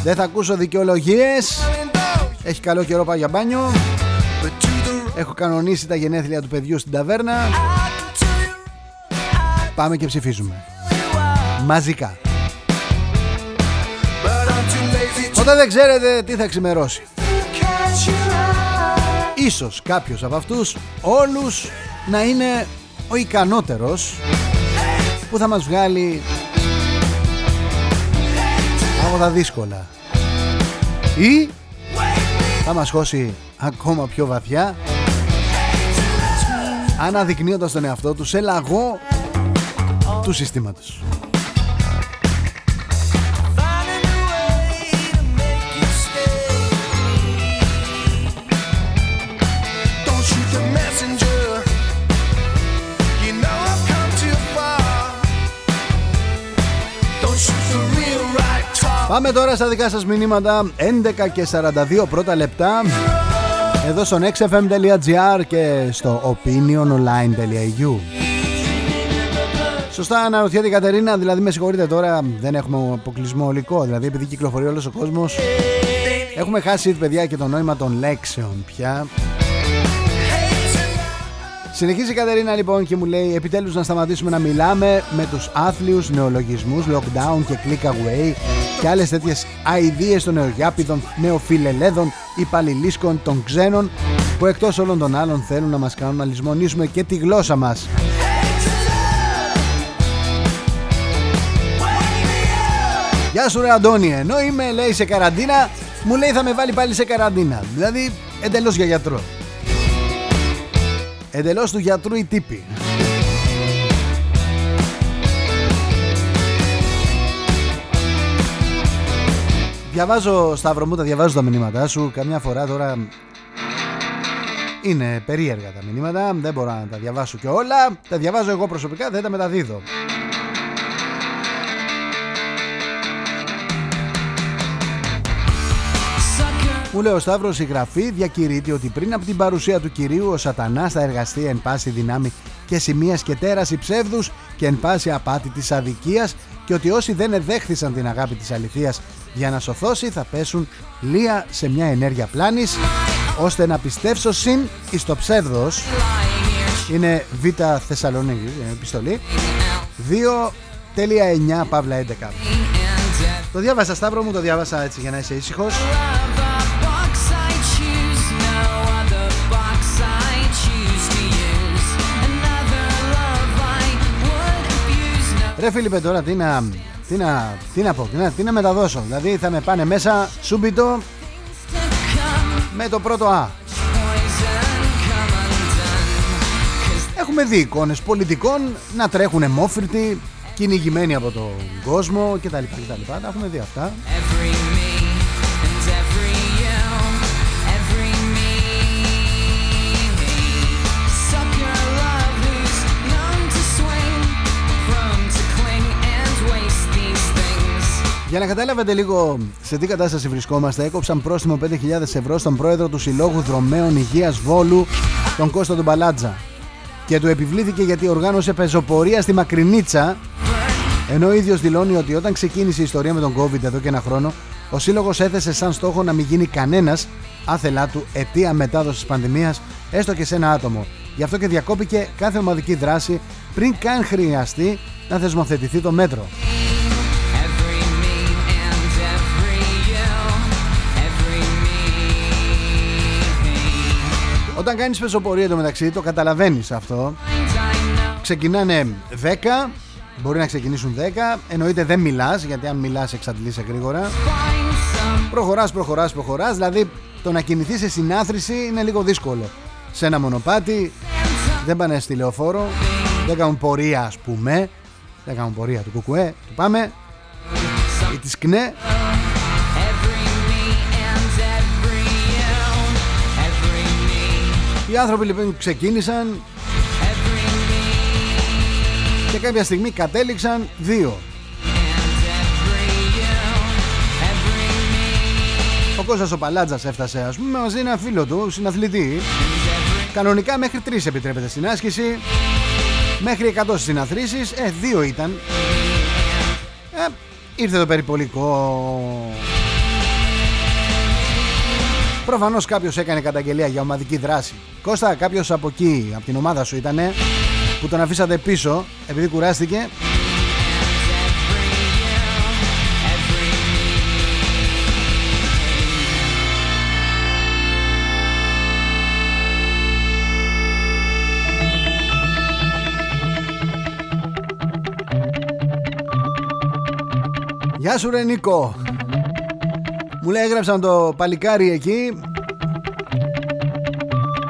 Δεν θα ακούσω δικαιολογίες. Έχει καλό καιρό πάει για μπάνιο. Έχω κανονίσει τα γενέθλια του παιδιού στην ταβέρνα. Πάμε και ψηφίζουμε. Μαζικά. Όταν δεν ξέρετε τι θα ξημερώσει. Ίσως κάποιος από αυτούς όλους να είναι ο ικανότερος που θα μας βγάλει από τα δύσκολα ή θα μας χώσει ακόμα πιο βαθιά αναδεικνύοντας τον εαυτό του σε λαγό του συστήματος. Πάμε τώρα στα δικά σας μηνύματα. 11 και 42 πρώτα λεπτά. Εδώ στο nextfm.gr και στο opiniononline.eu Σωστά αναρωτιέται η Κατερίνα, δηλαδή με συγχωρείτε τώρα δεν έχουμε αποκλεισμό ολικό, δηλαδή επειδή κυκλοφορεί όλος ο κόσμος έχουμε χάσει παιδιά και το νόημα των λέξεων πια. Συνεχίζει η Κατερίνα λοιπόν και μου λέει επιτέλους να σταματήσουμε να μιλάμε με τους άθλιους νεολογισμούς, lockdown και click away και άλλες τέτοιες αηδίες των νεογιάπηδων, νεοφιλελέδων, υπαλληλίσκων των ξένων που εκτός όλων των άλλων θέλουν να μας κάνουν να λησμονήσουμε και τη γλώσσα μας. Γεια σου ρε Αντώνη, ενώ είμαι λέει σε καραντίνα, μου λέει θα με βάλει πάλι σε καραντίνα. Δηλαδή εντελώς για γιατρό. Εντελώς του γιατρού η τύπη. Διαβάζω, Σταύρο μου, τα διαβάζω τα μηνύματά σου. Καμιά φορά τώρα είναι περίεργα τα μηνύματα. Δεν μπορώ να τα διαβάσω και όλα. Τα διαβάζω εγώ προσωπικά, δεν τα μεταδίδω. Μου λέει ο Σταύρος, η γραφή διακηρύττει ότι πριν από την παρουσία του κυρίου, ο Σατανάς θα εργαστεί εν πάση δυνάμει και σημείας και τέραση ψεύδους και εν πάση απάτη της αδικίας και ότι όσοι δεν εδέχθησαν την αγάπη της αληθείας για να σωθώσει θα πέσουν λία σε μια ενέργεια πλάνης ώστε να πιστέψω συν εις το ψεύδος. Είναι Β Θεσσαλονίκη επιστολή. 2.9 Παύλα 11 Το διάβασα Σταύρο μου, το διάβασα έτσι για να είσαι ήσυχος. Ρε Φίλιππε τώρα τι να, τι να, τι να πω, τι να, τι να μεταδώσω Δηλαδή θα με πάνε μέσα σούμπιτο με το πρώτο Α Έχουμε δει εικόνες πολιτικών να τρέχουν εμόφυρτοι κυνηγημένοι από τον κόσμο κτλ. Τα έχουμε δει αυτά. Για να καταλάβετε λίγο σε τι κατάσταση βρισκόμαστε, έκοψαν πρόστιμο 5.000 ευρώ στον πρόεδρο του Συλλόγου Δρομέων Υγείας Βόλου, τον Κώστα του Μπαλάτζα. Και του επιβλήθηκε γιατί οργάνωσε πεζοπορία στη Μακρινίτσα, ενώ ο ίδιος δηλώνει ότι όταν ξεκίνησε η ιστορία με τον COVID εδώ και ένα χρόνο, ο Σύλλογος έθεσε σαν στόχο να μην γίνει κανένας άθελά του αιτία μετάδοσης πανδημίας, έστω και σε ένα άτομο. Γι' αυτό και διακόπηκε κάθε ομαδική δράση πριν καν χρειαστεί να θεσμοθετηθεί το μέτρο. Όταν κάνεις πεζοπορία το μεταξύ το καταλαβαίνεις αυτό. Ξεκινάνε 10 Μπορεί να ξεκινήσουν 10 Εννοείται δεν μιλάς γιατί αν μιλάς εξαντλείσαι γρήγορα. Προχωράς, προχωράς, προχωράς Δηλαδή το να κινηθείς σε συνάθρηση είναι λίγο δύσκολο. Σε ένα μονοπάτι Δεν πάνε στη λεωφόρο Δεν κάνουν πορεία ας πούμε. Δεν κάνουν πορεία του κουκουέ Του πάμε. Ή της ΚΝΕ Οι άνθρωποι λοιπόν ξεκίνησαν και κάποια στιγμή κατέληξαν δύο. Ο Κώστας ο Παλάτζας έφτασε ας πούμε μαζί ένα φίλο του, συναθλητή. Κανονικά μέχρι τρεις επιτρέπεται στην άσκηση. Μέχρι 100 συναθρήσεις, ε δύο ήταν. Ε, ήρθε το περιπολικό Προφανώς κάποιος έκανε καταγγελία για ομαδική δράση. Κώστα, κάποιος από εκεί, από την ομάδα σου ήταν που τον αφήσατε πίσω επειδή κουράστηκε; Γεια σου ρε Νίκο μου λέει έγραψαν το παλικάρι εκεί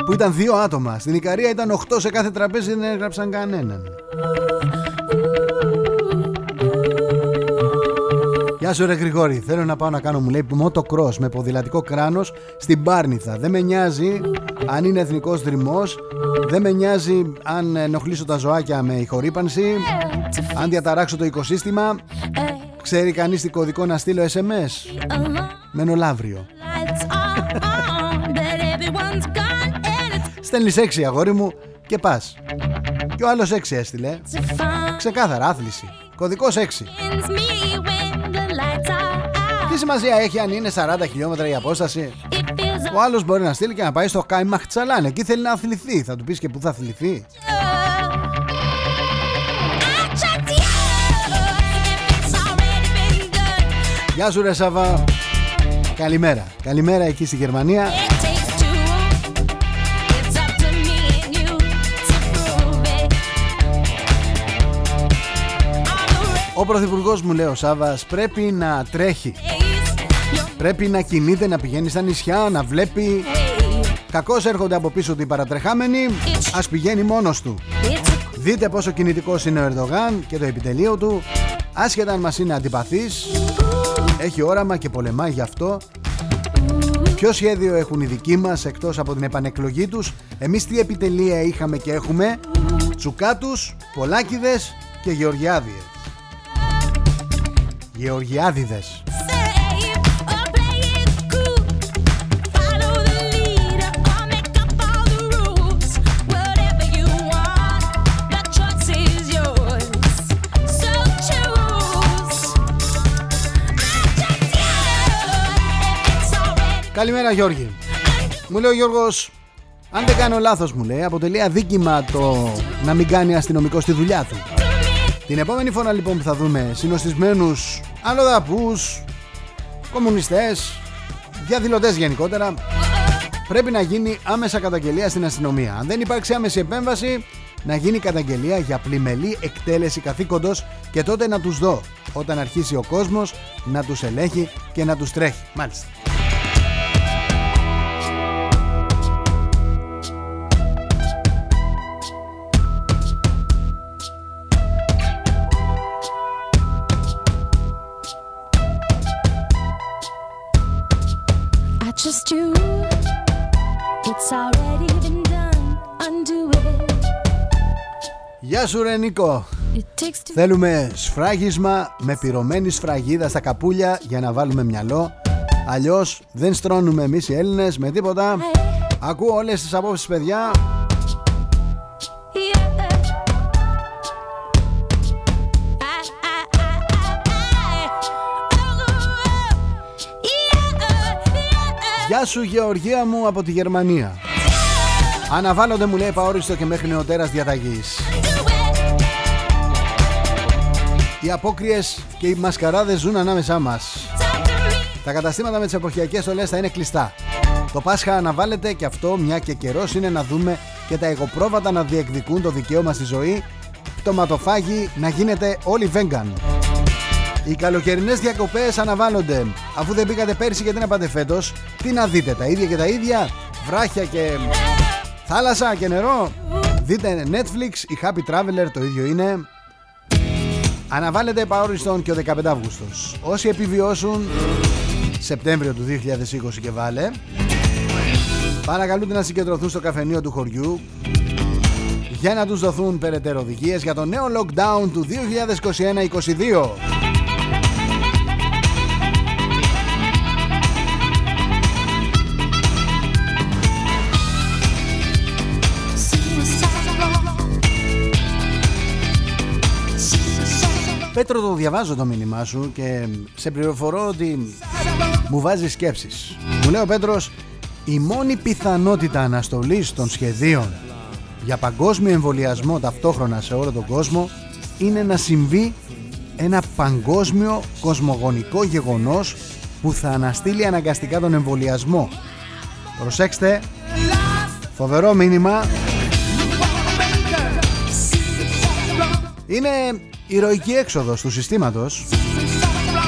που ήταν δύο άτομα. Στην Ικαρία ήταν 8 σε κάθε τραπέζι, δεν έγραψαν κανέναν. Γεια σου ρε Γρηγόρη, θέλω να πάω να κάνω μου λέει motocross με ποδηλατικό κράνος στην Πάρνηθα. Δεν με νοιάζει αν είναι εθνικός δρυμός, δεν με νοιάζει αν ενοχλήσω τα ζωάκια με ηχορύπανση, αν διαταράξω το οικοσύστημα, Ξέρει κανείς τι κωδικό να στείλω SMS Μένω λαύριο Στέλνεις έξι αγόρι μου και πας. Και ο άλλος έξι έστειλε. Ξεκάθαρα άθληση. Κωδικός 6 Τι σημασία έχει αν είναι 40 χιλιόμετρα η απόσταση; Ο άλλος μπορεί να στείλει και να πάει στο Κάι Μαχτσαλάν. Εκεί θέλει να αθληθεί. Θα του πεις και που θα αθληθεί. Γεια σου ρε Σαββα Καλημέρα. Καλημέρα εκεί στη Γερμανία. Ο Πρωθυπουργός μου λέει ο Σάββας πρέπει να τρέχει. Πρέπει να κινείται, να πηγαίνει στα νησιά, να βλέπει. Κακώς έρχονται από πίσω οι παρατρεχάμενοι Ας πηγαίνει μόνος του. Δείτε πόσο κινητικός είναι ο Ερδογάν και το επιτελείο του. Άσχετα αν μας είναι αντιπαθής Έχει όραμα και πολεμάει γι' αυτό. Ποιο σχέδιο έχουν οι δικοί μας εκτός από την επανεκλογή τους; Εμείς τι επιτελεία είχαμε και έχουμε; Τσουκάτους, Πολάκιδες και Γεωργιάδιες Γεωργιάδιδες Καλημέρα Γιώργη Μου λέει ο Γιώργος Αν δεν κάνω λάθος μου λέει Αποτελεί αδίκημα το να μην κάνει αστυνομικό στη δουλειά του Την επόμενη φορά λοιπόν που θα δούμε Συνοστισμένους αλλοδαπούς Κομμουνιστές Διαδηλωτές γενικότερα Πρέπει να γίνει άμεσα καταγγελία στην αστυνομία Αν δεν υπάρξει άμεση επέμβαση να γίνει καταγγελία για πλημελή εκτέλεση καθήκοντος και τότε να τους δω όταν αρχίσει ο κόσμος να τους ελέγχει και να τους τρέχει. Μάλιστα. Γεια σου ρε Νίκο. Θέλουμε σφράγισμα με πυρωμένη σφραγίδα στα καπούλια για να βάλουμε μυαλό. Αλλιώς δεν στρώνουμε εμείς οι Έλληνες με τίποτα. Ακούω όλες τις απόψεις παιδιά Γεια σου Γεωργία μου από τη Γερμανία. Αναβάλλονται μου λέει παόριστο και μέχρι νεοτέρας διαταγής. Οι απόκριες και οι μασκαράδες ζουν ανάμεσά μας. Τα καταστήματα με τις εποχιακές στολές θα είναι κλειστά. Το Πάσχα αναβάλλεται και αυτό μια και καιρός είναι να δούμε και τα εγωπρόβατα να διεκδικούν το δικαίωμα στη ζωή. Πτωματοφάγοι να γίνεται όλοι βέγκαν οι καλοκαιρινές διακοπές αναβάλλονται. Αφού δεν πήγατε πέρσι γιατί να πάτε φέτος, τι να δείτε, τα ίδια και τα ίδια, βράχια και θάλασσα και νερό; Δείτε Netflix, η Happy Traveler το ίδιο είναι. Αναβάλλεται επαόριστον και ο 15 Αύγουστος. Όσοι επιβιώσουν Σεπτέμβριο του 2020 και βάλε, παρακαλούνται να συγκεντρωθούν στο καφενείο του χωριού για να τους δοθούν περαιτέρω οδηγίες για το νέο lockdown του 2021-22. Πέτρο το διαβάζω το μήνυμά σου και σε πληροφορώ ότι μου βάζεις σκέψεις. Μου λέει ο Πέτρος η μόνη πιθανότητα αναστολής των σχεδίων για παγκόσμιο εμβολιασμό ταυτόχρονα σε όλο τον κόσμο είναι να συμβεί ένα παγκόσμιο κοσμογονικό γεγονός που θα αναστείλει αναγκαστικά τον εμβολιασμό. Προσέξτε, φοβερό μήνυμα. Είναι ηρωική έξοδος του συστήματος.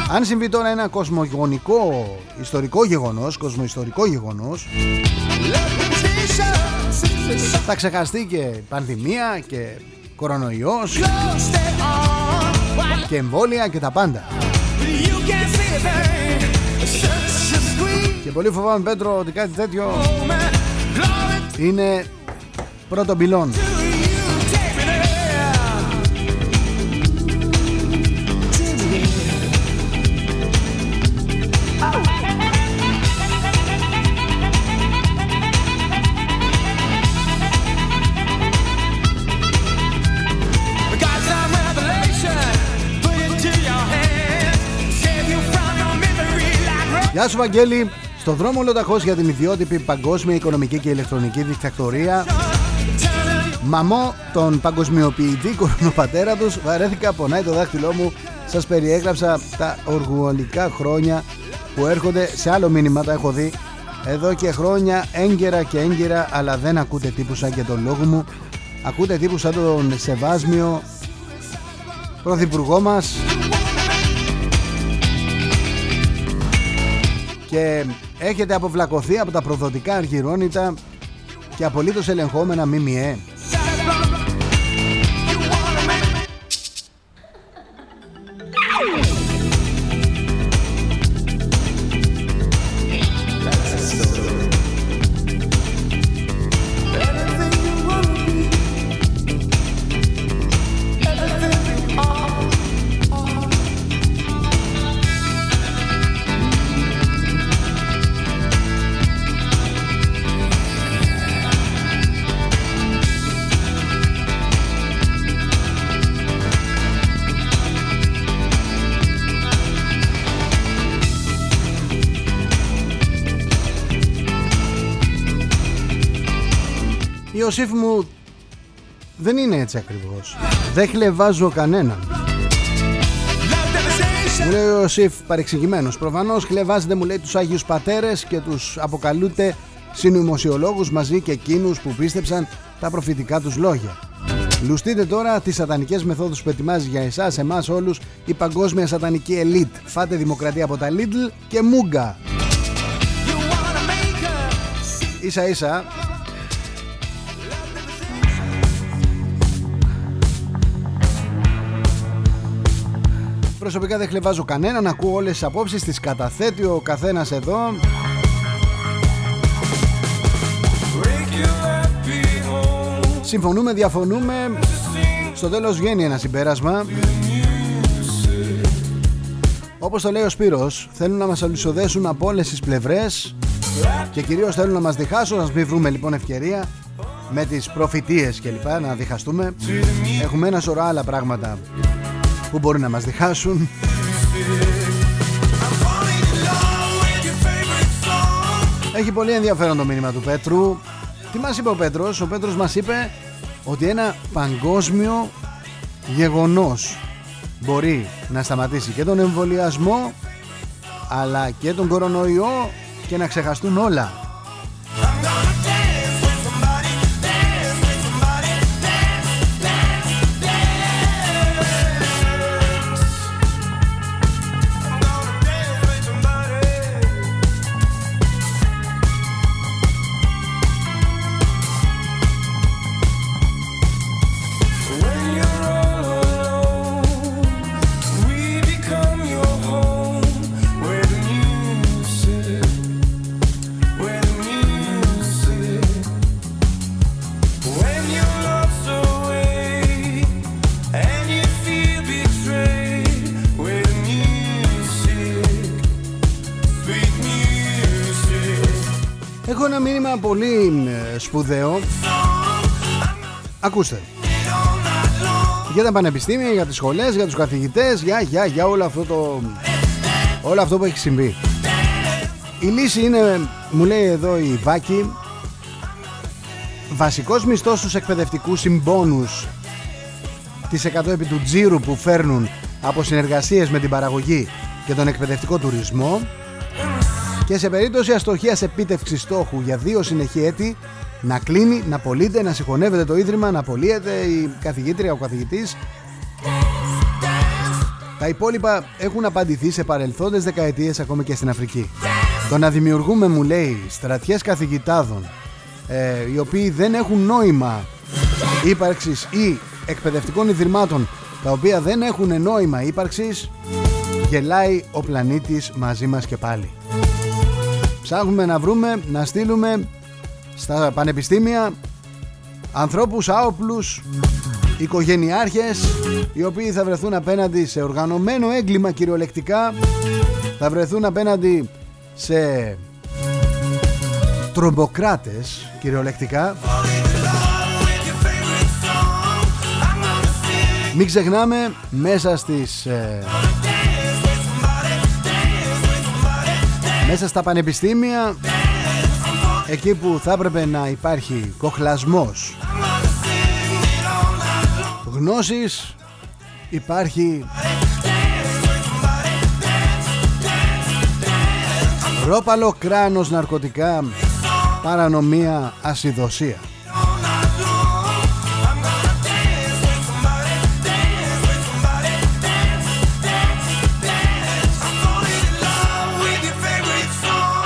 Αν συμβεί τώρα ένα κοσμογονικό ιστορικό γεγονός κοσμοϊστορικό γεγονός θα ξεχαστεί και πανδημία και κορονοϊός και εμβόλια και τα πάντα. Και πολύ φοβάμαι Πέτρο ότι κάτι τέτοιο είναι πρώτο πυλόν Γεια σου Βαγγέλη. Στο δρόμο λοταχώς για την ιδιότυπη παγκόσμια οικονομική και ηλεκτρονική δικτακτορία Μαμό τον παγκοσμιοποιητή κορονοπατέρα τους Βαρέθηκα πονάει το δάχτυλό μου. Σας περιέγραψα τα οργουολικά χρόνια Που έρχονται. Σε άλλο μήνυμα Τα έχω δει. Εδώ και χρόνια έγκαιρα και έγκαιρα αλλά δεν ακούτε τύπου σαν και τον λόγο μου. Ακούτε τύπου σαν τον Σεβάσμιο πρωθυπουργό μας και έχετε αποβλακωθεί από τα προδοτικά αργυρώνητα και απολύτως ελεγχόμενα ΜΜΕ Ιωσήφ μου δεν είναι έτσι ακριβώς Δεν χλεβάζω κανέναν Μου λέει ο Ιωσήφ παρεξηγημένος Προφανώς χλεβάζετε μου λέει τους Άγιους Πατέρες Και τους αποκαλούνται συνωμοσιολόγους μαζί και εκείνους που πίστεψαν τα προφητικά τους λόγια Λουστείτε τώρα τις σατανικές μεθόδους που ετοιμάζει για εσάς, εμάς όλους η παγκόσμια σατανική ελίτ. Φάτε δημοκρατία από τα Lidl και Μούγκα. Ίσα ίσα Προσωπικά δεν χλεβάζω κανέναν, ακούω όλες τις απόψεις, τις καταθέτει ο καθένας εδώ. Συμφωνούμε, διαφωνούμε. Στο τέλος βγαίνει ένα συμπέρασμα. Όπως το λέει ο Σπύρος, θέλουν να μας αλυσοδέσουν από όλες τις πλευρές και κυρίως θέλουν να μας διχάσουν, να μην βρούμε λοιπόν ευκαιρία με τις προφητείες και λοιπά, να διχαστούμε. Έχουμε ένα σωρό άλλα πράγματα που μπορεί να μας διχάσουν. Έχει πολύ ενδιαφέρον το μήνυμα του Πέτρου. Τι μας είπε ο Πέτρος; Ο Πέτρος μας είπε ότι ένα παγκόσμιο γεγονός μπορεί να σταματήσει και τον εμβολιασμό αλλά και τον κορονοϊό και να ξεχαστούν όλα σπουδαίο. Ακούστε. Για τα πανεπιστήμια, για τις σχολές, για τους καθηγητές Για, για, για όλο αυτό το Όλο αυτό που έχει συμβεί. Η λύση είναι Μου λέει εδώ η Βάκη Βασικός μισθός στους εκπαιδευτικούς συμπόνους. Τις 100 επί του τζίρου που φέρνουν Από συνεργασίες με την παραγωγή Και τον εκπαιδευτικό τουρισμό. Και σε περίπτωση αστοχίας επίτευξης στόχου για δύο συνεχή έτη να κλείνει, να πωλείται, να συγχωνεύεται το ίδρυμα, να πωλείεται η καθηγήτρια, ο καθηγητής. Τα υπόλοιπα έχουν απαντηθεί σε παρελθόντες δεκαετίες ακόμη και στην Αφρική. Το να δημιουργούμε, μου λέει, στρατιές καθηγητάδων ε, οι οποίοι δεν έχουν νόημα ύπαρξης ή εκπαιδευτικών ιδρυμάτων τα οποία δεν έχουν νόημα ύπαρξης γελάει ο πλανήτης μαζί μας και πάλι. Ψάχνουμε να βρούμε, να στείλουμε στα πανεπιστήμια ανθρώπους άοπλους, οικογενειάρχες οι οποίοι θα βρεθούν απέναντι σε οργανωμένο έγκλημα κυριολεκτικά θα βρεθούν απέναντι σε τρομποκράτες κυριολεκτικά. Μην ξεχνάμε μέσα στις ε, μέσα στα πανεπιστήμια εκεί που θα έπρεπε να υπάρχει κοχλασμός. Γνώσης υπάρχει ρόπαλο κράνος ναρκωτικά παρανομία ασυδοσία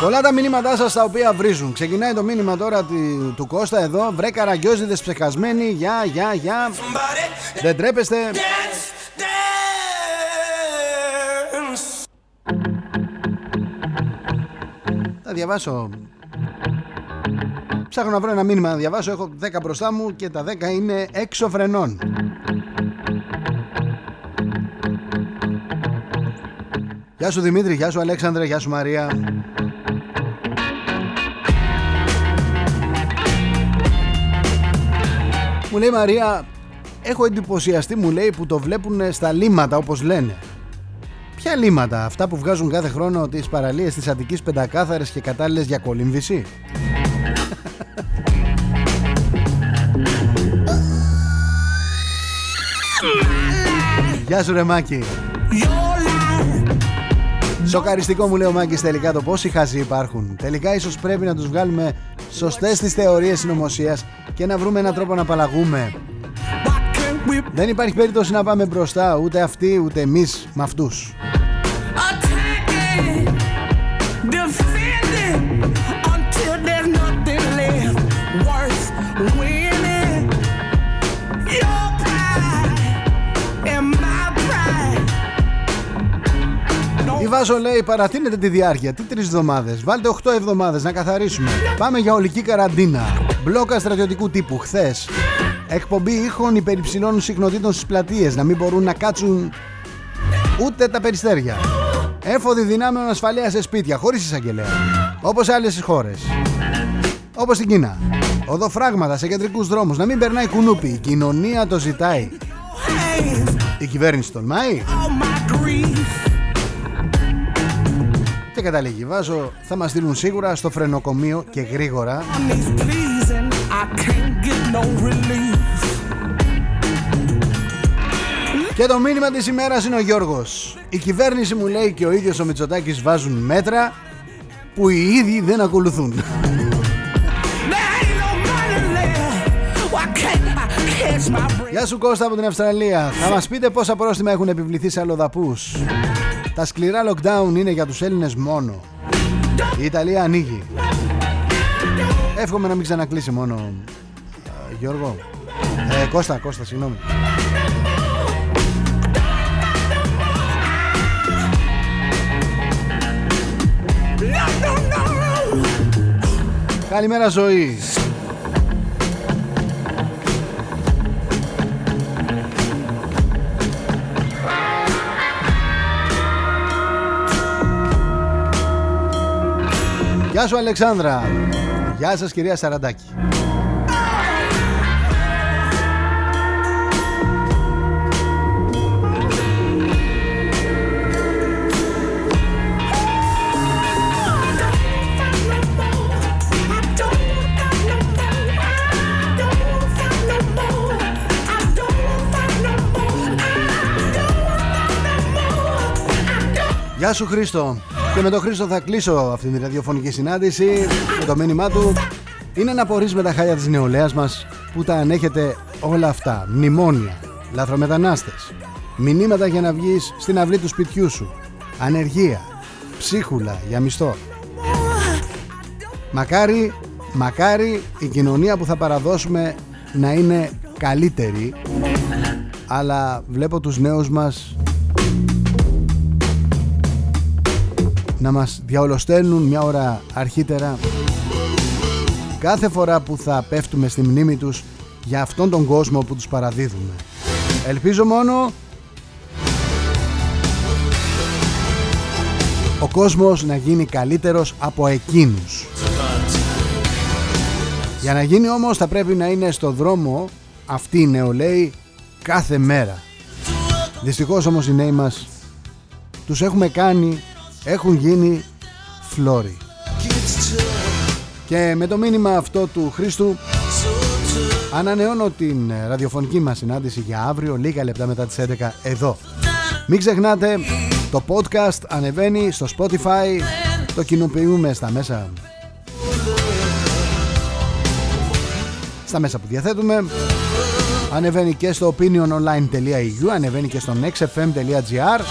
Πολλά τα μηνύματά σας τα οποία βρίζουν. Ξεκινάει το μήνυμα τώρα του Κώστα εδώ. Βρε καραγκιόζιδες ψεχασμένοι. Γεια, γεια, γεια. Δεν τρέπεστε. Θα διαβάσω. Ψάχνω να βρω ένα μήνυμα να διαβάσω. Έχω 10 μπροστά μου και τα 10 είναι έξω φρενών. Γεια σου Δημήτρη, γεια σου Αλέξανδρε, γεια σου Μαρία. Μου λέει Μαρία, έχω εντυπωσιαστεί μου λέει που το βλέπουν στα λίματα όπως λένε. Ποια λίματα, αυτά που βγάζουν κάθε χρόνο τις παραλίες της Αττικής πεντακάθαρες και κατάλληλες για κολύμβηση. Γεια σου ρε Μάκη Σοκαριστικό μου λέει ο Μάκης τελικά το πόσοι χαζοί υπάρχουν Τελικά ίσως πρέπει να τους βγάλουμε σωστές τις θεωρίες συνωμοσίας και να βρούμε έναν τρόπο να απαλλαγούμε. Δεν υπάρχει περίπτωση να πάμε μπροστά ούτε αυτοί ούτε εμείς με αυτούς. Βάζο λέει παρατείνετε τη διάρκεια. Τι τρεις εβδομάδες. Βάλτε 8 εβδομάδες να καθαρίσουμε. Πάμε για ολική καραντίνα. Μπλόκα στρατιωτικού τύπου. Χθες. Εκπομπή ήχων υπερυψηλών συχνοτήτων στις πλατείες. Να μην μπορούν να κάτσουν ούτε τα περιστέρια. Έφοδη δυνάμεων ασφαλείας σε σπίτια. Χωρίς εισαγγελέα. Όπως άλλες χώρες. Όπως στην Κίνα. Οδοφράγματα σε κεντρικούς δρόμους. Να μην περνάει κουνούπι. Η κοινωνία το ζητάει. Η κυβέρνηση τολμάει. Και καταλήγει. Βάζω θα μας στείλουν σίγουρα στο φρενοκομείο και γρήγορα. Και το μήνυμα της ημέρας είναι ο Γιώργος. Η κυβέρνηση μου λέει και ο ίδιος ο Μητσοτάκης βάζουν μέτρα που οι ίδιοι δεν ακολουθούν. Γεια σου Κώστα από την Αυστραλία. Θα μας πείτε πόσα πρόστιμα έχουν επιβληθεί σε αλλοδαπούς τα σκληρά lockdown είναι για τους Έλληνες μόνο. Η Ιταλία ανοίγει. Εύχομαι να μην ξανακλείσει μόνο. Γιώργο. Ε, Κώστα, Κώστα, συγγνώμη. Καλημέρα ζωή. Γεια σου Αλεξάνδρα. Γεια σας κυρία Σαραντάκη. Γεια σου Χρήστο και με τον Χρήστο θα κλείσω αυτή τη ραδιοφωνική συνάντηση με το μήνυμά του είναι να απορρείς με τα χάλια της νεολαίας μας που τα ανέχετε όλα αυτά. Μνημόνια, λαθρομετανάστες, μηνύματα για να βγεις στην αυλή του σπιτιού σου, ανεργία, ψίχουλα για μισθό. Μακάρι, μακάρι η κοινωνία που θα παραδώσουμε να είναι καλύτερη αλλά βλέπω τους νέους μας να μας διαολοστέλνουν μια ώρα αρχίτερα κάθε φορά που θα πέφτουμε στη μνήμη τους για αυτόν τον κόσμο που τους παραδίδουμε. Ελπίζω μόνο ο κόσμος να γίνει καλύτερος από εκείνους. Για να γίνει όμως θα πρέπει να είναι στο δρόμο αυτοί οι νεολαίοι κάθε μέρα. Δυστυχώς όμως οι νέοι μας τους έχουμε κάνει έχουν γίνει φλόρι. Και με το μήνυμα αυτό του Χρήστου ανανεώνω την ραδιοφωνική μας συνάντηση για αύριο λίγα λεπτά μετά τις 11 εδώ. Μην ξεχνάτε το podcast ανεβαίνει στο Spotify το κοινοποιούμε στα μέσα στα μέσα που διαθέτουμε ανεβαίνει και στο opiniononline.eu ανεβαίνει και στο nextfm.gr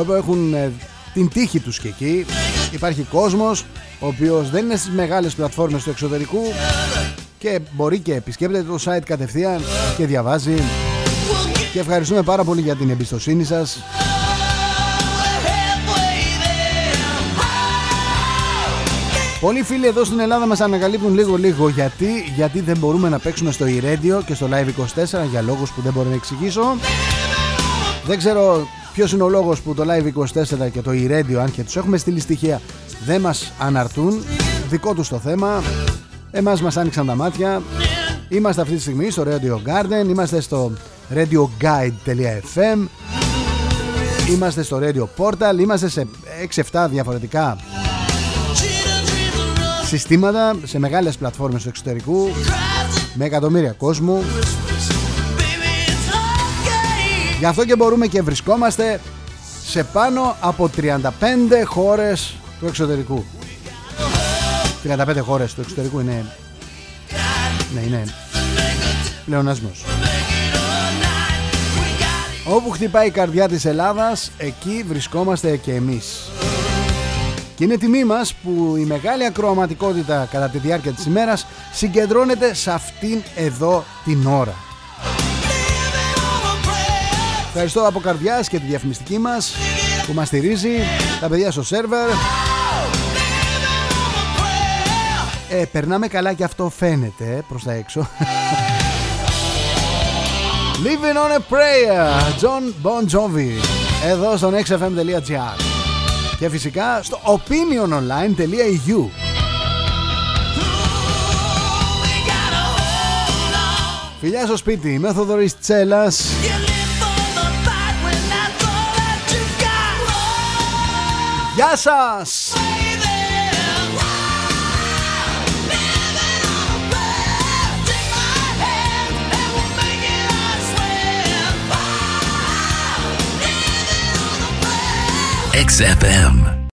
όπου έχουν ε, την τύχη τους και εκεί υπάρχει κόσμος ο οποίος δεν είναι στις μεγάλες πλατφόρμες του εξωτερικού και μπορεί και επισκέπτεται το site κατευθείαν και διαβάζει και ευχαριστούμε πάρα πολύ για την εμπιστοσύνη σας Πολλοί φίλοι εδώ στην Ελλάδα μας ανακαλύπτουν λίγο λίγο γιατί, γιατί δεν μπορούμε να παίξουμε στο e και στο Live24 για λόγους που δεν μπορώ να εξηγήσω. Δεν ξέρω ποιος είναι ο λόγος που το Live24 και το e αν και τους έχουμε στείλει στοιχεία δεν μας αναρτούν. Δικό τους το θέμα. Εμάς μας άνοιξαν τα μάτια. Είμαστε αυτή τη στιγμή στο Radio Garden, είμαστε στο radioguide.fm Είμαστε στο Radio Portal, είμαστε σε 6-7 διαφορετικά συστήματα σε μεγάλες πλατφόρμες του εξωτερικού με εκατομμύρια κόσμου Γι' αυτό και μπορούμε και βρισκόμαστε σε πάνω από 35 χώρες του εξωτερικού. 35 χώρες του εξωτερικού είναι Ναι είναι πλεονασμός Όπου χτυπάει η καρδιά της Ελλάδας εκεί βρισκόμαστε και εμείς. Και είναι τιμή μας που η μεγάλη ακροαματικότητα κατά τη διάρκεια της ημέρας συγκεντρώνεται σε αυτήν εδώ την ώρα. Ευχαριστώ από καρδιάς και τη διαφημιστική μας που μας στηρίζει, τα παιδιά στο σερβερ. Ε, περνάμε καλά και αυτό φαίνεται προς τα έξω. Living on a Prayer, John Bon Jovi, εδώ στο nextfm.gr και φυσικά στο opiniononline.eu Φιλιά στο σπίτι, είμαι ο Θοδωρής Τσέλας Γεια σας! XFM.